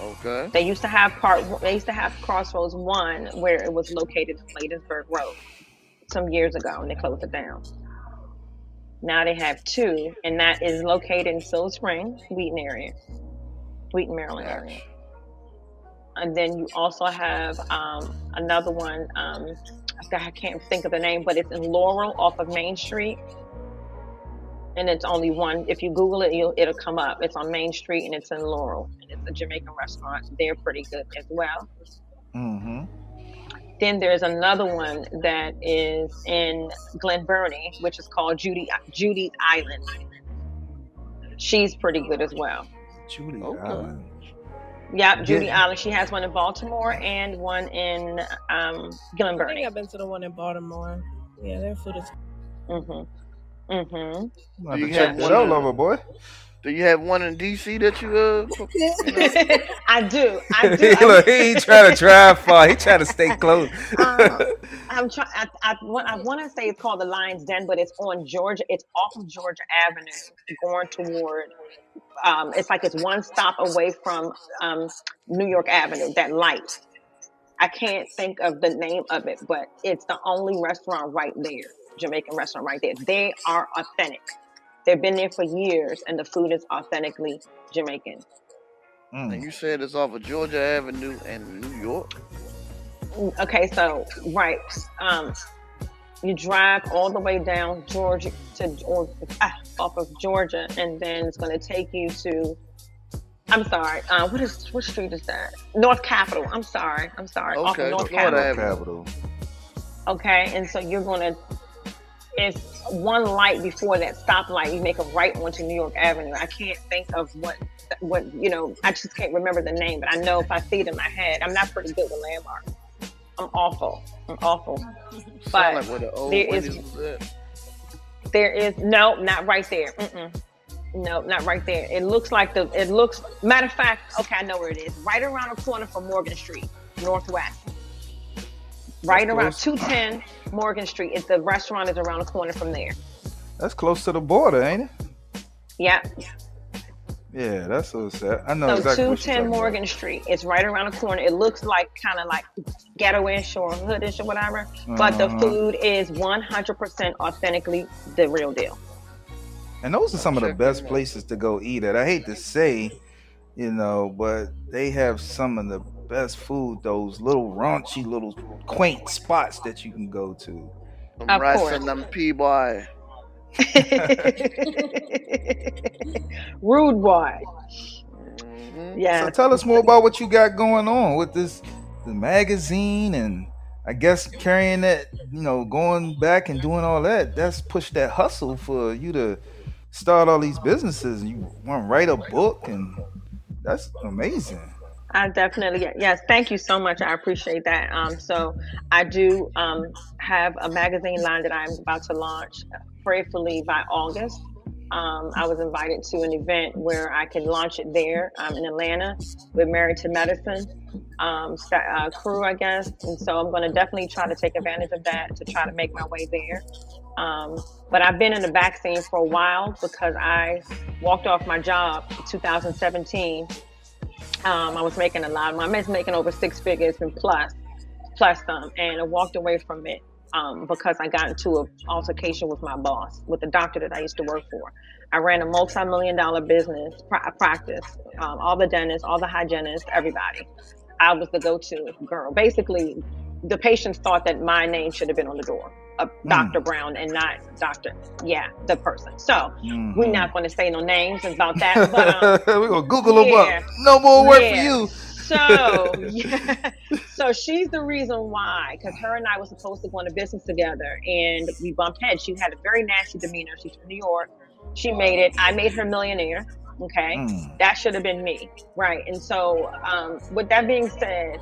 Okay.
They used to have part. They used to have Crossroads one, where it was located in Bladensburg Road, some years ago, and they closed it down. Now they have two, and that is located in Silver Spring, Wheaton area, Wheaton, Maryland area. And then you also have um, another one. Um, I I can't think of the name, but it's in Laurel off of Main Street. And it's only one. If you Google it, you'll, it'll come up. It's on Main Street and it's in Laurel. And it's a Jamaican restaurant. They're pretty good as well.
Mm-hmm.
Then there's another one that is in Glen Burnie, which is called Judy Judy Island. She's pretty good as well.
Judy
Okay.
Island.
Yep, Judy
Yeah.
Island. She has one in Baltimore and one in um, Glen
I think
Burnie.
I've been to the one in Baltimore. Yeah, their food is.
Mhm. Mhm.
I'm gonna
Do you
check
have
that
one
out, lover boy.
Do you have one in DC that you uh?
I do. I do. I
Look, he ain't trying to drive far. He trying to stay close.
Um, I'm trying. I, I, want- I want to say it's called the Lions Den, but it's on Georgia. It's off of Georgia Avenue, going toward. Um, it's like it's one stop away from um, New York Avenue. That light. I can't think of the name of it, but it's the only restaurant right there, Jamaican restaurant right there. They are authentic. They've been there for years, and the food is authentically Jamaican.
and
Mm.
you said it's off of Georgia Avenue in New York.
Okay, so right, um, you drive all the way down Georgia to or, ah, off of Georgia, and then it's going to take you to. I'm sorry. Uh, what is what street is that? North Capitol. I'm sorry. I'm sorry. off
Okay,
of North
Florida
Capitol.
Avenue.
Okay, and so you're going to. It's one light before that stoplight. You make a right onto New York Avenue. I can't think of what what you know. I just can't remember the name, but I know if I see it in my head, I'm not pretty good with landmarks. I'm awful. I'm awful. But
like the
there is there is no, not right there. Mm-mm. No, not right there. It looks like the. It looks. Matter of fact, okay, I know where it is. Right around the corner from Morgan Street, Northwest. Right
That's
around
close.
two ten Morgan Street. It's the restaurant is around the corner from there.
That's close to the border, ain't it?
Yeah.
Yeah, that's what it's at. I know
So
exactly
two
what you're
ten
talking
Morgan Street. It's right around the corner. It looks like kind of like ghetto-ish or hoodish or whatever, but the
Uh-huh.
food is one hundred percent authentically the real deal.
And those are some of the best places to go eat at. I hate to say, you know, but they have some of the best food. Those little raunchy, little quaint spots that you can go to.
Them
Of
rice
course.
them P-boy.
Rude boy.
Mhm.
Yeah.
So tell us more about what you got going on with this the magazine and I guess carrying that, you know, going back and doing all that. That's pushed that hustle for you to start all these businesses. You want to write a book and that's amazing.
I definitely yes. Thank you so much. I appreciate that. Um, so I do um, have a magazine line that I'm about to launch, prayerfully by August. Um, I was invited to an event where I can launch it there um, in Atlanta with Married to Medicine um, uh, crew, I guess. And so I'm going to definitely try to take advantage of that to try to make my way there. Um, but I've been in the back scene for a while because I walked off my job in 2017 um, I was making a lot. I was making over six figures and plus, plus some, and I walked away from it um, because I got into an altercation with my boss, with the doctor that I used to work for. I ran a multi-million dollar business pra- practice, um, all the dentists, all the hygienists, everybody. I was the go-to girl. Basically, the patients thought that my name should have been on the door, of Dr. Brown, and not Doctor. Yeah, the person. So we're
Mhm.
not going to say no names about that, but. Um,
We're gonna Google them up. No more work
Yeah.
for you.
so yeah, so she's the reason why, because her and I were supposed to go into business together, and we bumped heads. She had a very nasty demeanor. She's from New York. She made it. I made her millionaire. Okay,
Mm.
that should have been me, right? And so, um, with that being said,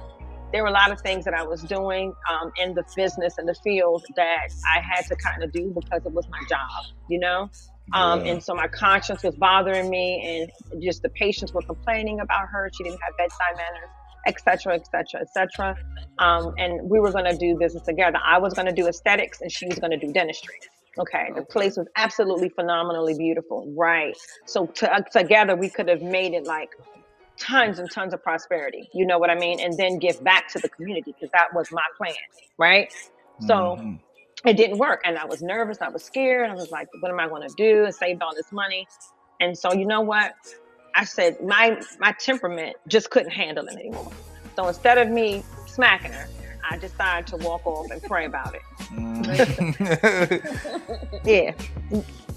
there were a lot of things that I was doing um, in the business and the field that I had to kind of do because it was my job, you know. Um,
Yeah.
And so my conscience was bothering me, and just the patients were complaining about her. She didn't have bedside manners, et cetera, et cetera, et cetera. Um, and we were going to do business together. I was going to do aesthetics, and she was going to do dentistry. Okay, the place was absolutely phenomenally beautiful, right? So to, uh, together we could have made it like tons and tons of prosperity. You know what I mean? And then give back to the community because that was my plan, right? So
Mhm.
it didn't work, and I was nervous. I was scared. I was like, "What am I going to do?" And saved all this money, and so you know what? I said my my temperament just couldn't handle it anymore. So instead of me smacking her, I decided to walk off and pray about it.
Mhm.
Yeah,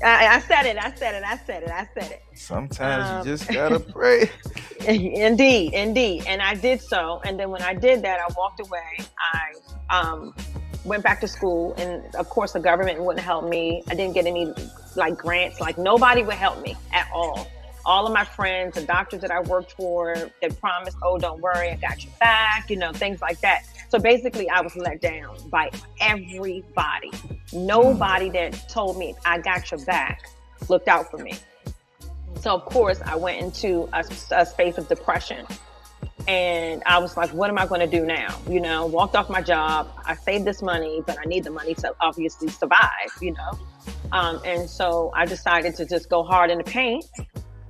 I, I said it. I said it. I said it. I said it.
Sometimes
Um,
you just gotta pray.
indeed, indeed. And I did so. And then when I did that, I walked away. I um, went back to school, and of course, the government wouldn't help me. I didn't get any like grants. Like nobody would help me at all. All of my friends, the doctors that I worked for, they promised, "Oh, don't worry, I got your back," you know, things like that. So basically, I was let down by everybody. Nobody that told me I got your back looked out for me. So of course, I went into a, a space of depression, and I was like, "What am I going to do now?" You know, walked off my job. I saved this money, but I need the money to obviously survive. You know, um, and so I decided to just go hard in the paint,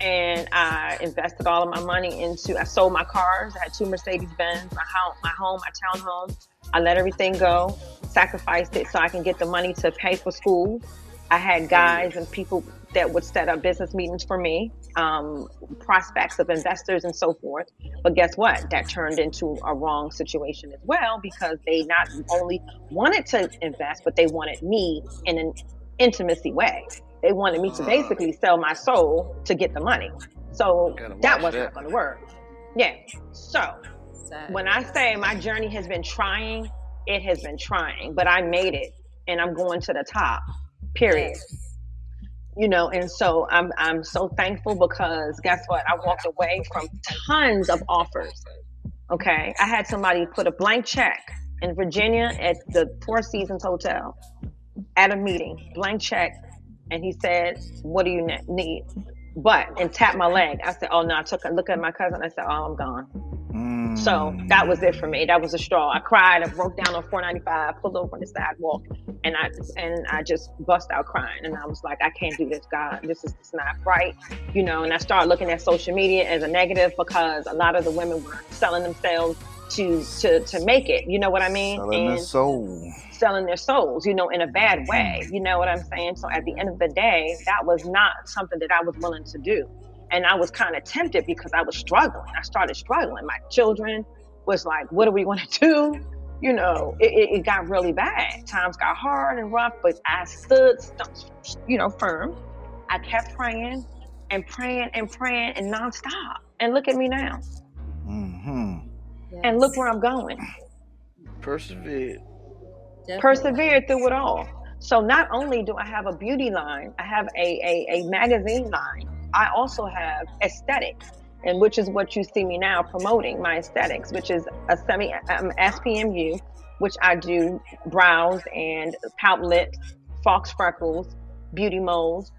and I invested all of my money into. I sold my cars. I had two Mercedes Benz, my home, my home, my townhome. I let everything go, sacrificed it so I can get the money to pay for school. I had guys and people that would set up business meetings for me, um, prospects of investors and so forth. But guess what? That turned into a wrong situation as well because they not only wanted to invest, but they wanted me in an intimacy way. They wanted me to mm. basically sell my soul to get the money. So
Gotta
that wasn't
that.
going to work. Yeah. So
Sad.
when I say my journey has been trying, it has been trying, but I made it and I'm going to the top. Period. You know, and so I'm I'm so thankful because guess what? I walked away from tons of offers. Okay. I had somebody put a blank check in Virginia at the Four Seasons Hotel at a meeting, blank check, and he said, What do you need? But and tapped my leg. I said, Oh no, I took a look at my cousin. I said, Oh, I'm gone. So
Mm.
that was it for me. That was a straw. I cried. I broke down on 495, pulled over on the sidewalk, and I and I just bust out crying. And I was like, I can't do this, God. This is just not right, you know. And I started looking at social media as a negative because a lot of the women were selling themselves to to to make it. You know what I mean?
Selling
and
soul.
selling their souls, you know, in a bad mm-hmm. way. You know what I'm saying? So at the end of the day, that was not something that I was willing to do. And I was kind of tempted because I was struggling. I started struggling. My children was like, what are we going to do? You know, it, it, it got really bad. Times got hard and rough, but I stood, you know, firm. I kept praying and praying and praying and nonstop. And look at me now. Mm-hmm.
Hmm
And look where I'm going.
Persevere.
Definitely.
persevered through it all. So not only do I have a beauty line, I have a, a, a magazine line. I also have aesthetics, and which is what you see me now promoting my aesthetics, which is a semi um, SPMU, which I do brows and pout lips, fox freckles, beauty moles,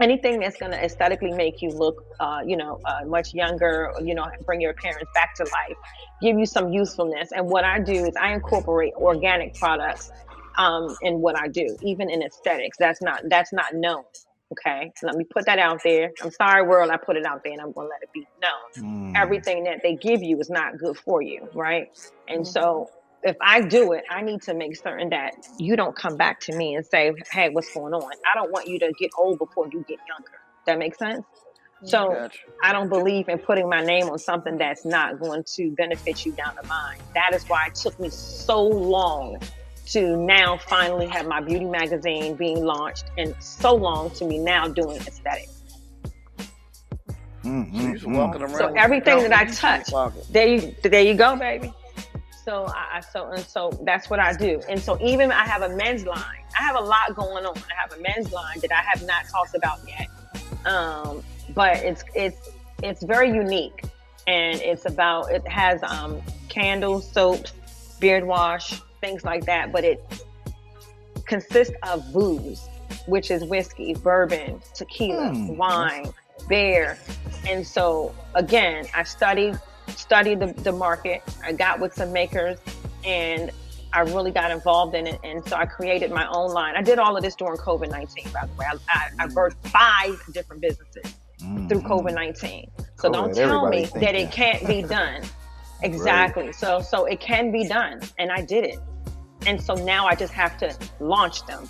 anything that's going to aesthetically make you look, uh, you know, uh, much younger. You know, bring your appearance back to life, give you some usefulness. And what I do is I incorporate organic products um, in what I do, even in aesthetics. That's not that's not known. Okay, So let me put that out there. I'm sorry, world, I put it out there, and I'm gonna let it be known.
Mm.
Everything that they give you is not good for you, right? And so. If I do it, I need to make certain that you don't come back to me and say, "Hey, what's going on?" I don't want you to get old before you get younger. That makes sense. So
Gotcha.
I don't believe in putting my name on something that's not going to benefit you down the line. That is why it took me so long to now finally have my beauty magazine being launched, and so long to me now doing aesthetics.
Mm,
So you
mm,
just
mm.
walking around.
So everything that I touch, there you there you go, baby. So I, I so and so that's what I do. And so even I have a men's line. I have a lot going on. I have a men's line that I have not talked about yet. Um, but it's it's it's very unique, and it's about it has um, candles, soaps, beard wash, things like that. But it consists of booze, which is whiskey, bourbon, tequila,
Hmm.
wine, beer, and so again, I studied studied the, the market. I got with some makers, and I really got involved in it. And so I created my own line. I did all of this during COVID nineteen. By the way, I, I, I birthed five different businesses
Mm,
through
mm.
COVID nineteen. So
COVID,
don't tell
everybody
me that it can't be done. exactly. So so it can be done, and I did it. And so now I just have to launch them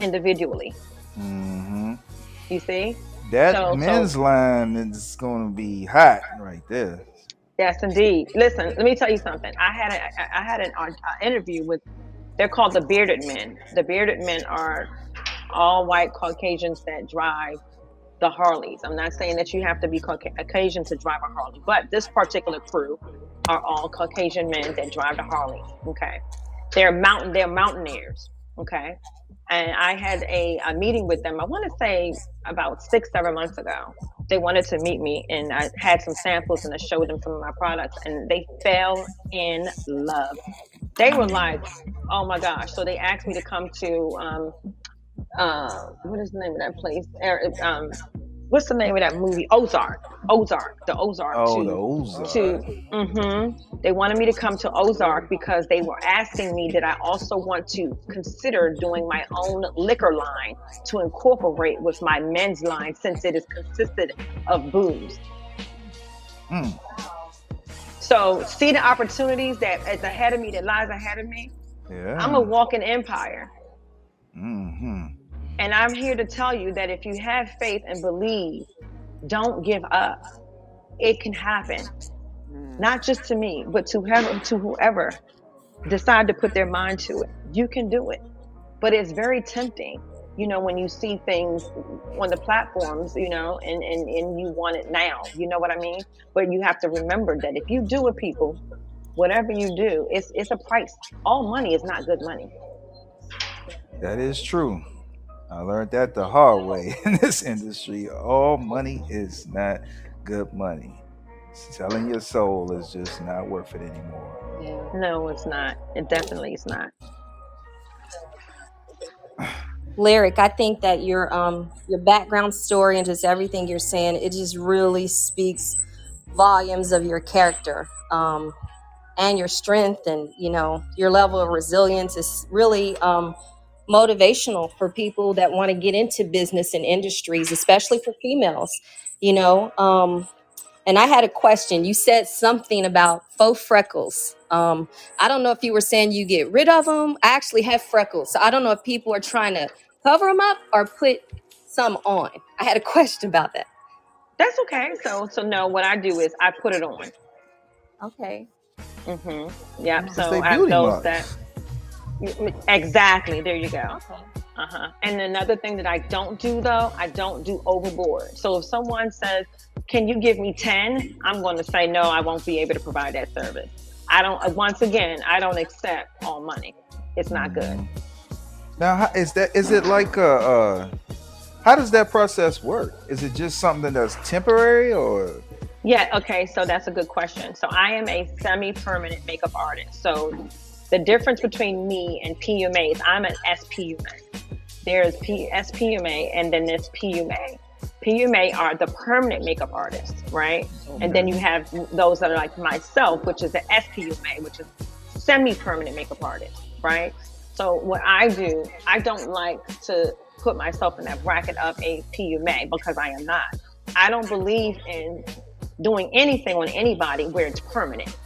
individually.
Mhm.
You see?
That
So- so-
men's line is going to be hot right there.
Yes, indeed. Listen, let me tell you something. I had a, I had an uh, interview with. They're called the bearded men. The bearded men are all white Caucasians that drive the Harleys. I'm not saying that you have to be Caucasian to drive a Harley, but this particular crew are all Caucasian men that drive the Harley. Okay, they're mountain. They're mountaineers. Okay, and I had a, a meeting with them. I want to say about six, seven months ago. They wanted to meet me, and I had some samples, and I showed them some of my products, and they fell in love. They were like, "Oh my gosh!" So they asked me to come to um, uh, what is the name of that place? Er- Um, what's the name of that movie? Ozark. Ozark. The Ozark.
Oh,
to,
the Ozark.
to hmm they wanted me to come to ozark because they were asking me did i also want to consider doing my own liquor line to incorporate with my men's line since it is consisted of booze
Mm.
so see the opportunities that is ahead of me that lies ahead of me
Yeah.
i'm a walking empire
hmm
and i'm here to tell you that if you have faith and believe don't give up it can happen mm. not just to me, but to whoever, to whoever decide to put their mind to it. You can do it, but it's very tempting. You know, when you see things on the platforms, you know, and, and, and you want it now, you know what I mean? But you have to remember that if you do it, people, whatever you do, it's, it's a price. All money is not good money.
That is true. I learned that the hard way in this industry. All money is not good money. Selling your soul is just not worth it anymore.
No, it's not. It definitely is not.
Lyric, I think that your um your background story and just everything you're saying, it just really speaks volumes of your character um, and your strength, and you know your level of resilience is really um, motivational for people that want to get into business and industries, especially for females. You know, um, and I had a question. You said something about faux freckles. Um, I don't know if you were saying you get rid of them. I actually have freckles, so I don't know if people are trying to cover them up or put some on. I had a question about that.
That's okay. So, so no, what I do is I put it on.
Okay.
Mm-hmm. Yep.
It's
So
they
I have
beauty
those
marks.
Exactly. There you go.
Okay.
Uh huh. And another thing that I don't do though, I don't do overboard. So if someone says, "Can you give me 10? I'm going to say no. I won't be able to provide that service. I don't. uh, Once again, I don't accept all money. It's not good.
Mhm. Now, is that is it like a? Uh, how does that process work? Is it just something that's temporary, or?
Yeah, okay, so that's a good question. So I am a semi-permanent makeup artist. So the difference between me and PUMA is I'm an SPUMA. There's P- SPUMA and then there's PUMA. PUMA are the permanent makeup artists, right? And then you have those that are like myself, which is the SPUMA, which is semi-permanent makeup artist, right? So what I do, I don't like to put myself in that bracket of a PUMA because I am not. I don't believe in doing anything on anybody where it's permanent.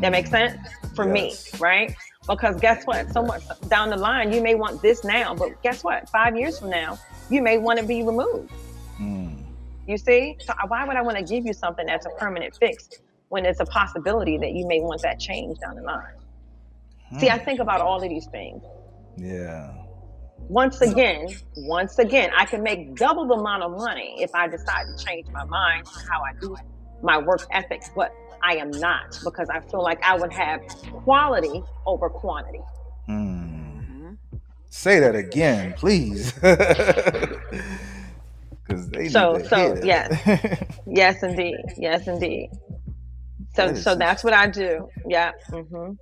That makes mm. sense for
Yes.
me, right? Because guess what? So much down the line, you may want this now, but guess what? Five years from now, you may want to be removed.
Mm.
You see? So uh, why would I want to give you something that's a permanent fix when it's a possibility that you may want that change down the line? See, I hmm. think about all of these things.
Yeah.
once again, once again, I can make double the amount of money if I decide to change my mind on how I do my work ethics, but I am not because I feel like I would have quality over quantity.
Hmm. Say that again, please. Because they
So, so
that.
yes, yes, indeed, yes, indeed. So,
That
so that's what I do. Yeah. hmm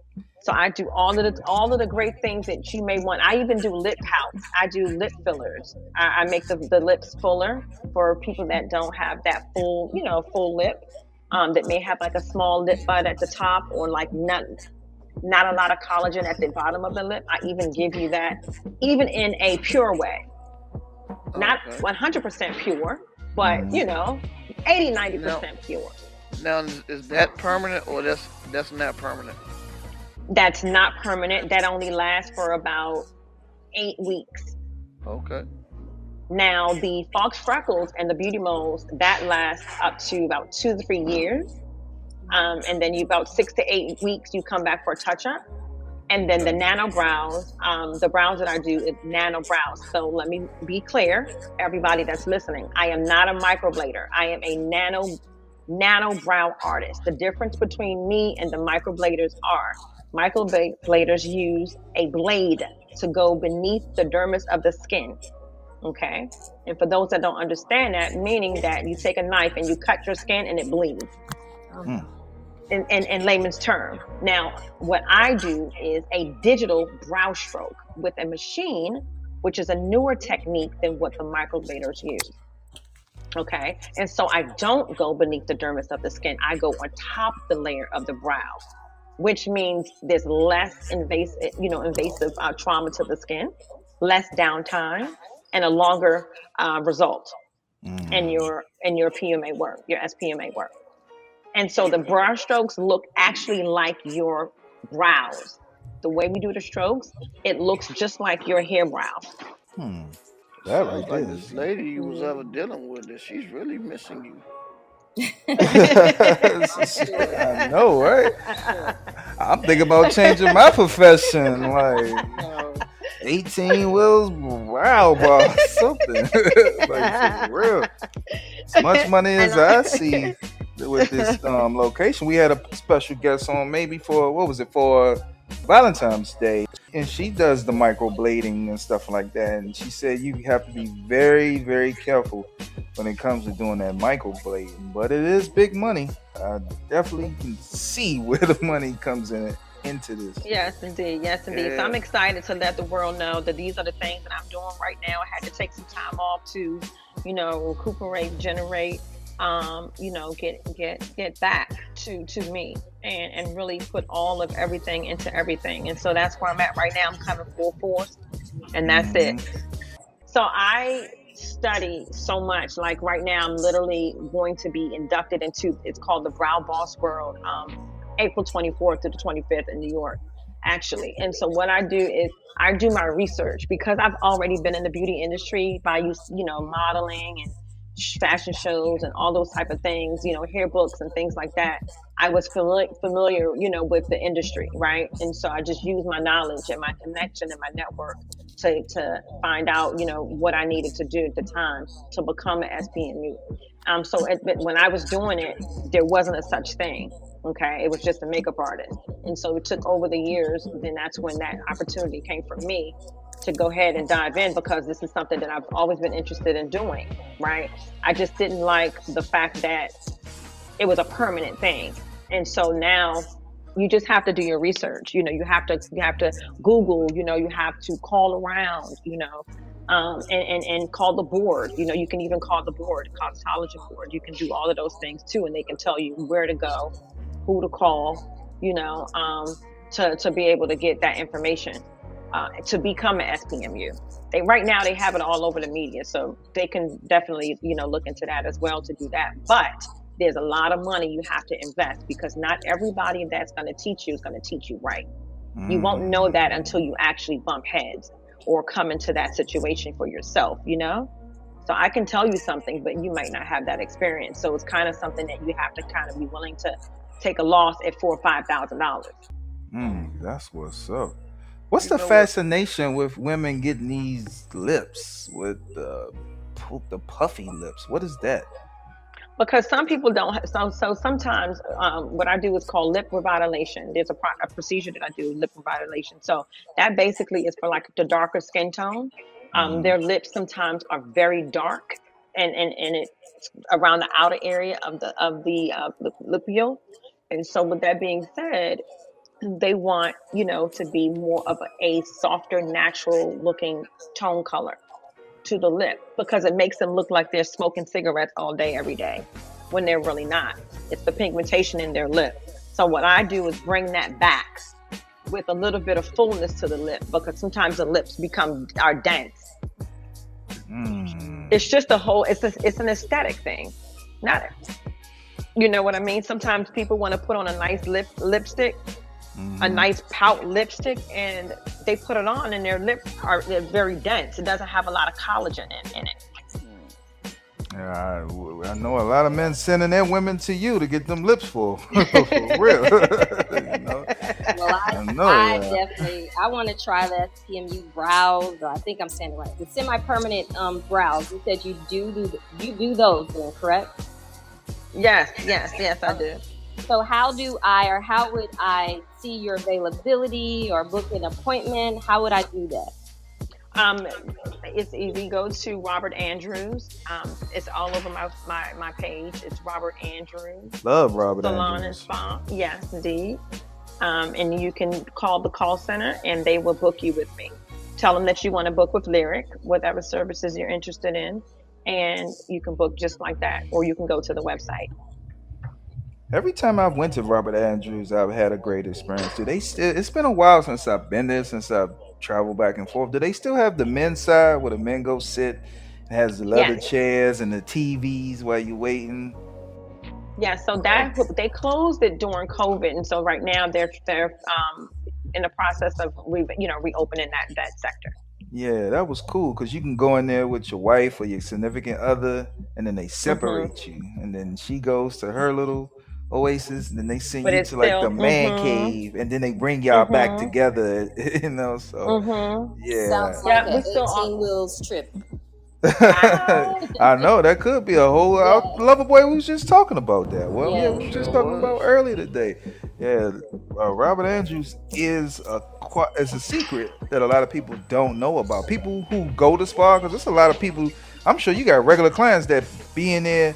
So I do all of the all of the great things that you may want. I even do lip pouts. I do lip fillers. I, I make the, the lips fuller for people that don't have that full, you know, full lip. Um, that may have like a small lip bud at the top or like not not a lot of collagen at the bottom of the lip. I even give you that, even in a pure way. Not
Okay.
100% pure, but you know, 80, 90% pure.
Now, is- is that permanent or that's that's not permanent?
That's not permanent. That only lasts for about eight weeks.
Okay.
Now, the Fox Freckles and the Beauty Moles, that lasts up to about two to three years. Um, and then you about six to eight weeks, you come back for a touch up. And then the nano brows, um, the brows that I do is nano brows. So let me be clear, everybody that's listening. I am not a microblader. I am a nano nano brow artist. The difference between me and the microbladers are microbladers use a blade to go beneath the dermis of the skin. Okay. And for those that don't understand that, meaning that you take a knife and you cut your skin and it bleeds.
Hmm.
In, in, in layman's term. Now, what I do is a digital brow stroke with a machine, which is a newer technique than what the microbladers use. Okay. And so I don't go beneath the dermis of the skin. I go on top the layer of the brow, which means there's less invasive, you know, invasive uh, trauma to the skin, less downtime, and a longer uh, result
Mm.
in your in your PMA work, your SPMA work. And so the brow strokes look actually like your brows. The way we do the strokes, it looks just like your hair brows.
Hmm. That right
Sounds
there
this lady you was ever dealing with, that she's really missing you.
I know, right? I'm thinking about changing my profession, like
No,
18 wheels, wow, bar, something like for real. As much money as I see with this um, location, we had a special guest on maybe for what was it for Valentine's Day, and she does the microblading and stuff like that. And she said you have to be very, very careful when it comes to doing that microblading, but it is big money. I definitely can see where the money comes in into this.
Yes, indeed. Yes, indeed. So I'm excited to let the world know that these are the things that I'm doing right now. I had to take some time off to, you know, recuperate, generate, um, you know, get get get back to to me and and really put all of everything into everything. And so that's where I'm at right now. I'm kind of full force, and that's it. So I study so much. Like right now, I'm literally going to be inducted into. It's called the Brow Boss World, um, April 24th to the 25th in New York, actually. And so what I do is I do my research because I've already been in the beauty industry by you you know modeling and fashion shows and all those type of things. You know, hair books and things like that. I was familiar, familiar, you know, with the industry, right? And so I just used my knowledge and my connection and my network to, to find out, you know, what I needed to do at the time to become an SPMU. Um, so when I was doing it, there wasn't a such thing. Okay, it was just a makeup artist, and so it took over the years. Then that's when that opportunity came for me to go ahead and dive in because this is something that I've always been interested in doing. Right? I just didn't like the fact that it was a permanent thing, and so now you just have to do your research. You know, you have to you have to Google. You know, you have to call around. You know, um, and, and and call the board. You know, you can even call the board, cosmetology board. You can do all of those things too, and they can tell you where to go, who to call. You know, um, to to be able to get that information. Uh, to become an SPMU, they right now they have it all over the media, so they can definitely you know look into that as well to do that. But there's a lot of money you have to invest because not everybody that's going to teach you is going to teach you right. You won't know that until you actually bump heads or come into that situation for yourself, you know? So I can tell you something, but you might not have that experience. So it's kind of something that you have to kind of be willing to take a loss at four or five thousand dollars.
Mm, that's what's up. What's
You
the
know what?
fascination with women getting these lips with the the puffy lips? What is that?
Because some people don't have, so so sometimes um, what i do is called lip revitalization. There's a, pro- a procedure that i do lip revitalization. So that basically is for like the darker skin tone. Um,
Mm.
their lips sometimes are very dark and and, and it's around the outer area of the of the uh, lip, lipial and so with that being said they want you know to be more of a, a softer natural looking tone color to the lip because it makes them look like they're smoking cigarettes all day every day when they're really not it's the pigmentation in their lip so what i do is bring that back with a little bit of fullness to the lip because sometimes the lips become are dense
Mm.
it's just a whole it's a, it's an aesthetic thing not it. you know what i mean sometimes people want to put on a nice lip lipstick a
Mhm.
nice pout lipstick and they put it on and their lips are they're very dense it doesn't have a lot of collagen in, in it
Yeah, I, I know a lot of men sending their women to you to get them lips full. For real. you know?
Well, I,
I know
I
that.
definitely I want to try that PMU brows. I think I'm saying it right. The semi-permanent um, brows. You said you do do you do those, then, correct?
yes yes yes i do
So how do I or how would I see your availability or book an appointment? How would I do that?
Um, it's easy. Go to Robert Andrews. Um, it's all over my, my, my page. It's Robert Andrews
Love Robert
Salon and
Andrews.
Spa. Yes, indeed. Um, and you can call the call center and they will book you with me. Tell them that you want to book with Lyric, whatever services you're interested in, and you can book just like that, or you can go to the website.
Every time I've went to Robert Andrews, I've had a great experience. Do they still? It's been a while since I've been there, since I've traveled back and forth. Do they still have the men's side where the men go sit? It has the leather
Yes.
chairs and the TVs while you're waiting.
Yeah, so that they closed it during COVID, and so right now they're they're um, in the process of re, you know reopening that that sector.
Yeah, that was cool because you can go in there with your wife or your significant other, and then they separate
Mm-hmm.
you, and then she goes to her little oasis, and then they send
But
you to like
still-
the man
mhm.
cave, and then they bring y'all back
Mhm.
together. You know, so
Mm-hmm.
yeah.
Sounds
Yeah,
like
we
an
still
18 wheels trip.
I know that could be a whole.
Yeah.
Our lover boy we was just talking about that. Well, yeah,
Yeah.
we were just
Sure
talking
was.
about earlier today. Yeah, uh, Robert Andrews is a qui- is a secret that a lot of people don't know about. People who go to spa because there's a lot of people. I'm sure you got regular clients that be in there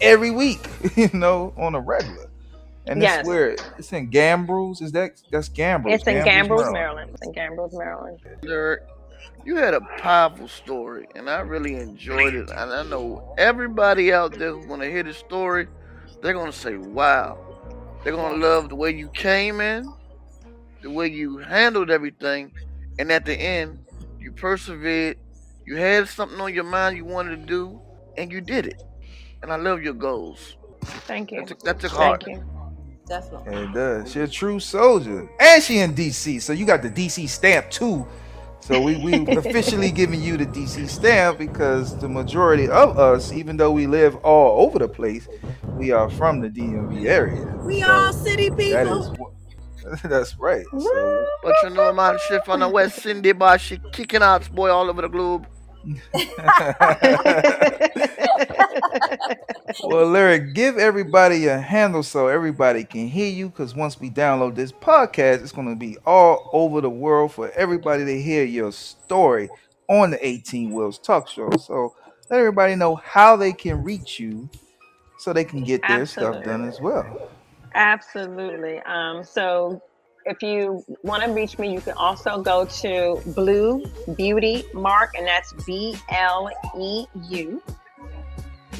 every week, you know, on a regular. And
Yes.
it's where it's in Gambrills. Is that that's Gambrills?
It's in Gambrills,
Maryland.
Maryland. It's in Gambrills, Maryland.
Lyric, you had a powerful story, and I really enjoyed it. And I know everybody out there who's gonna hear this story, they're gonna say, "Wow!" They're gonna love the way you came in, the way you handled everything, and at the end, you persevered. You had something on your mind you wanted to do, and you did it. And I love your goals.
Thank you.
That's a, that's a heart.
Thank you.
Definitely.
It does. She a true soldier, and she in DC. So you got the DC stamp too. So we we officially giving you the DC stamp because the majority of us, even though we live all over the place, we are from the DMV area.
We
So
all city people.
is what- that's right. So
But you know, man, shit from the West Cindy, boy, she kicking ass, boy, all over the globe.
well, Lyric, give everybody a handle so everybody can hear you. Because once we download this podcast, it's going to be all over the world for everybody to hear your story on the 18 Wheels Talk Show. So let everybody know how they can reach you so they can get their stuff done as well.
Absolutely. Um, so if you want to reach me, you can also go to Blue Beauty Mark, and that's B L E U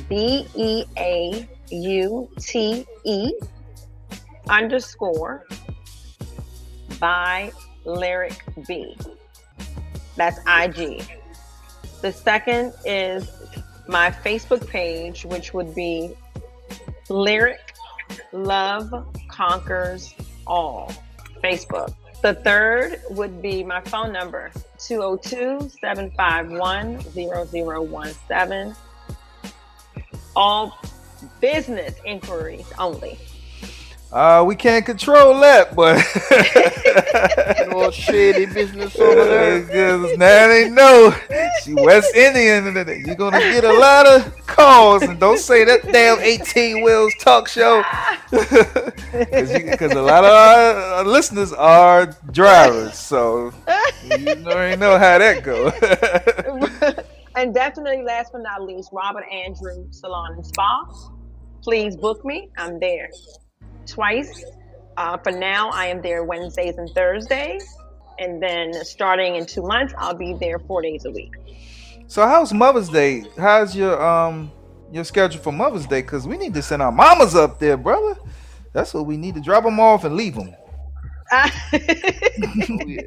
B E A U T E underscore by Lyric B. That's IG. The second is my Facebook page, which would be Lyric Love Conquers All. Facebook. The third would be my phone number 202 751 0017. All business inquiries only.
Uh, we can't control that, but
More shady business over there.
Because now they know she West Indian. You're gonna get a lot of calls, and don't say that damn 18 Wheels talk show. Because a lot of our, our listeners are drivers, so you already know how that goes.
And definitely, last but not least, Robert Andrew Salon and Spa. Please book me. I'm there twice. Uh, for now, I am there Wednesdays and Thursdays. And then starting in two months, I'll be there four days a week.
so how's Mother's Day? How's your um your schedule for Mother's Day? Because we need to send our mamas up there, brother. That's what we need to drop them off and leave them.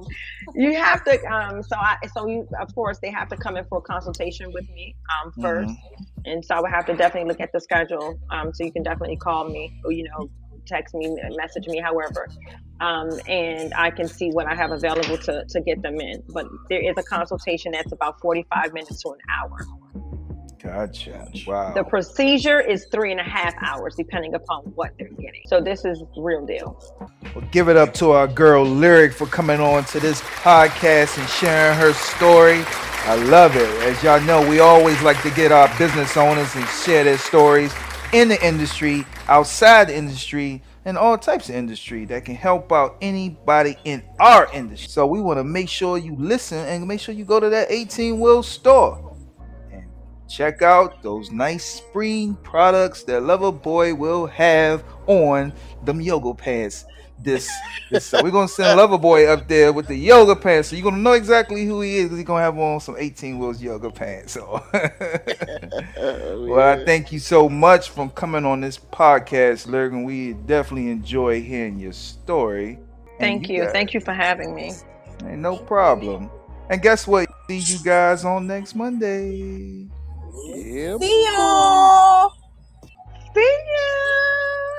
You have to um so i so you of course they have to come in for a consultation with me um 1st and so i would have to definitely look at the schedule um so you can definitely call me or you know text me message me however. Um and i can see what i have available to to get them in. But there is a consultation that's about 45 minutes to an hour
Gotcha. Wow.
the procedure is three and a half hours depending upon what they're getting so this is real deal
Well, give it up to our girl Lyric for coming on to this podcast and sharing her story. I love it. As y'all know, we always like to get our business owners and share their stories in the industry, outside the industry, and all types of industry that can help out anybody in our industry. So we want to make sure you listen and make sure you go to that 18 wheel store and check out those nice spring products that Lover Boy will have on them yoga pants. This, this so we're gonna send Lover Boy up there with the yoga pants, so you're gonna know exactly who he is because he's gonna have on some 18 wheels yoga pants. So, oh, well, I thank you so much for coming on this podcast, Lurgan. and we definitely enjoy hearing your story. And
thank you
got-
thank you for having me
Ain't no problem. And guess what? See you guys on next Monday.
Yep.
See y'all.
See ya.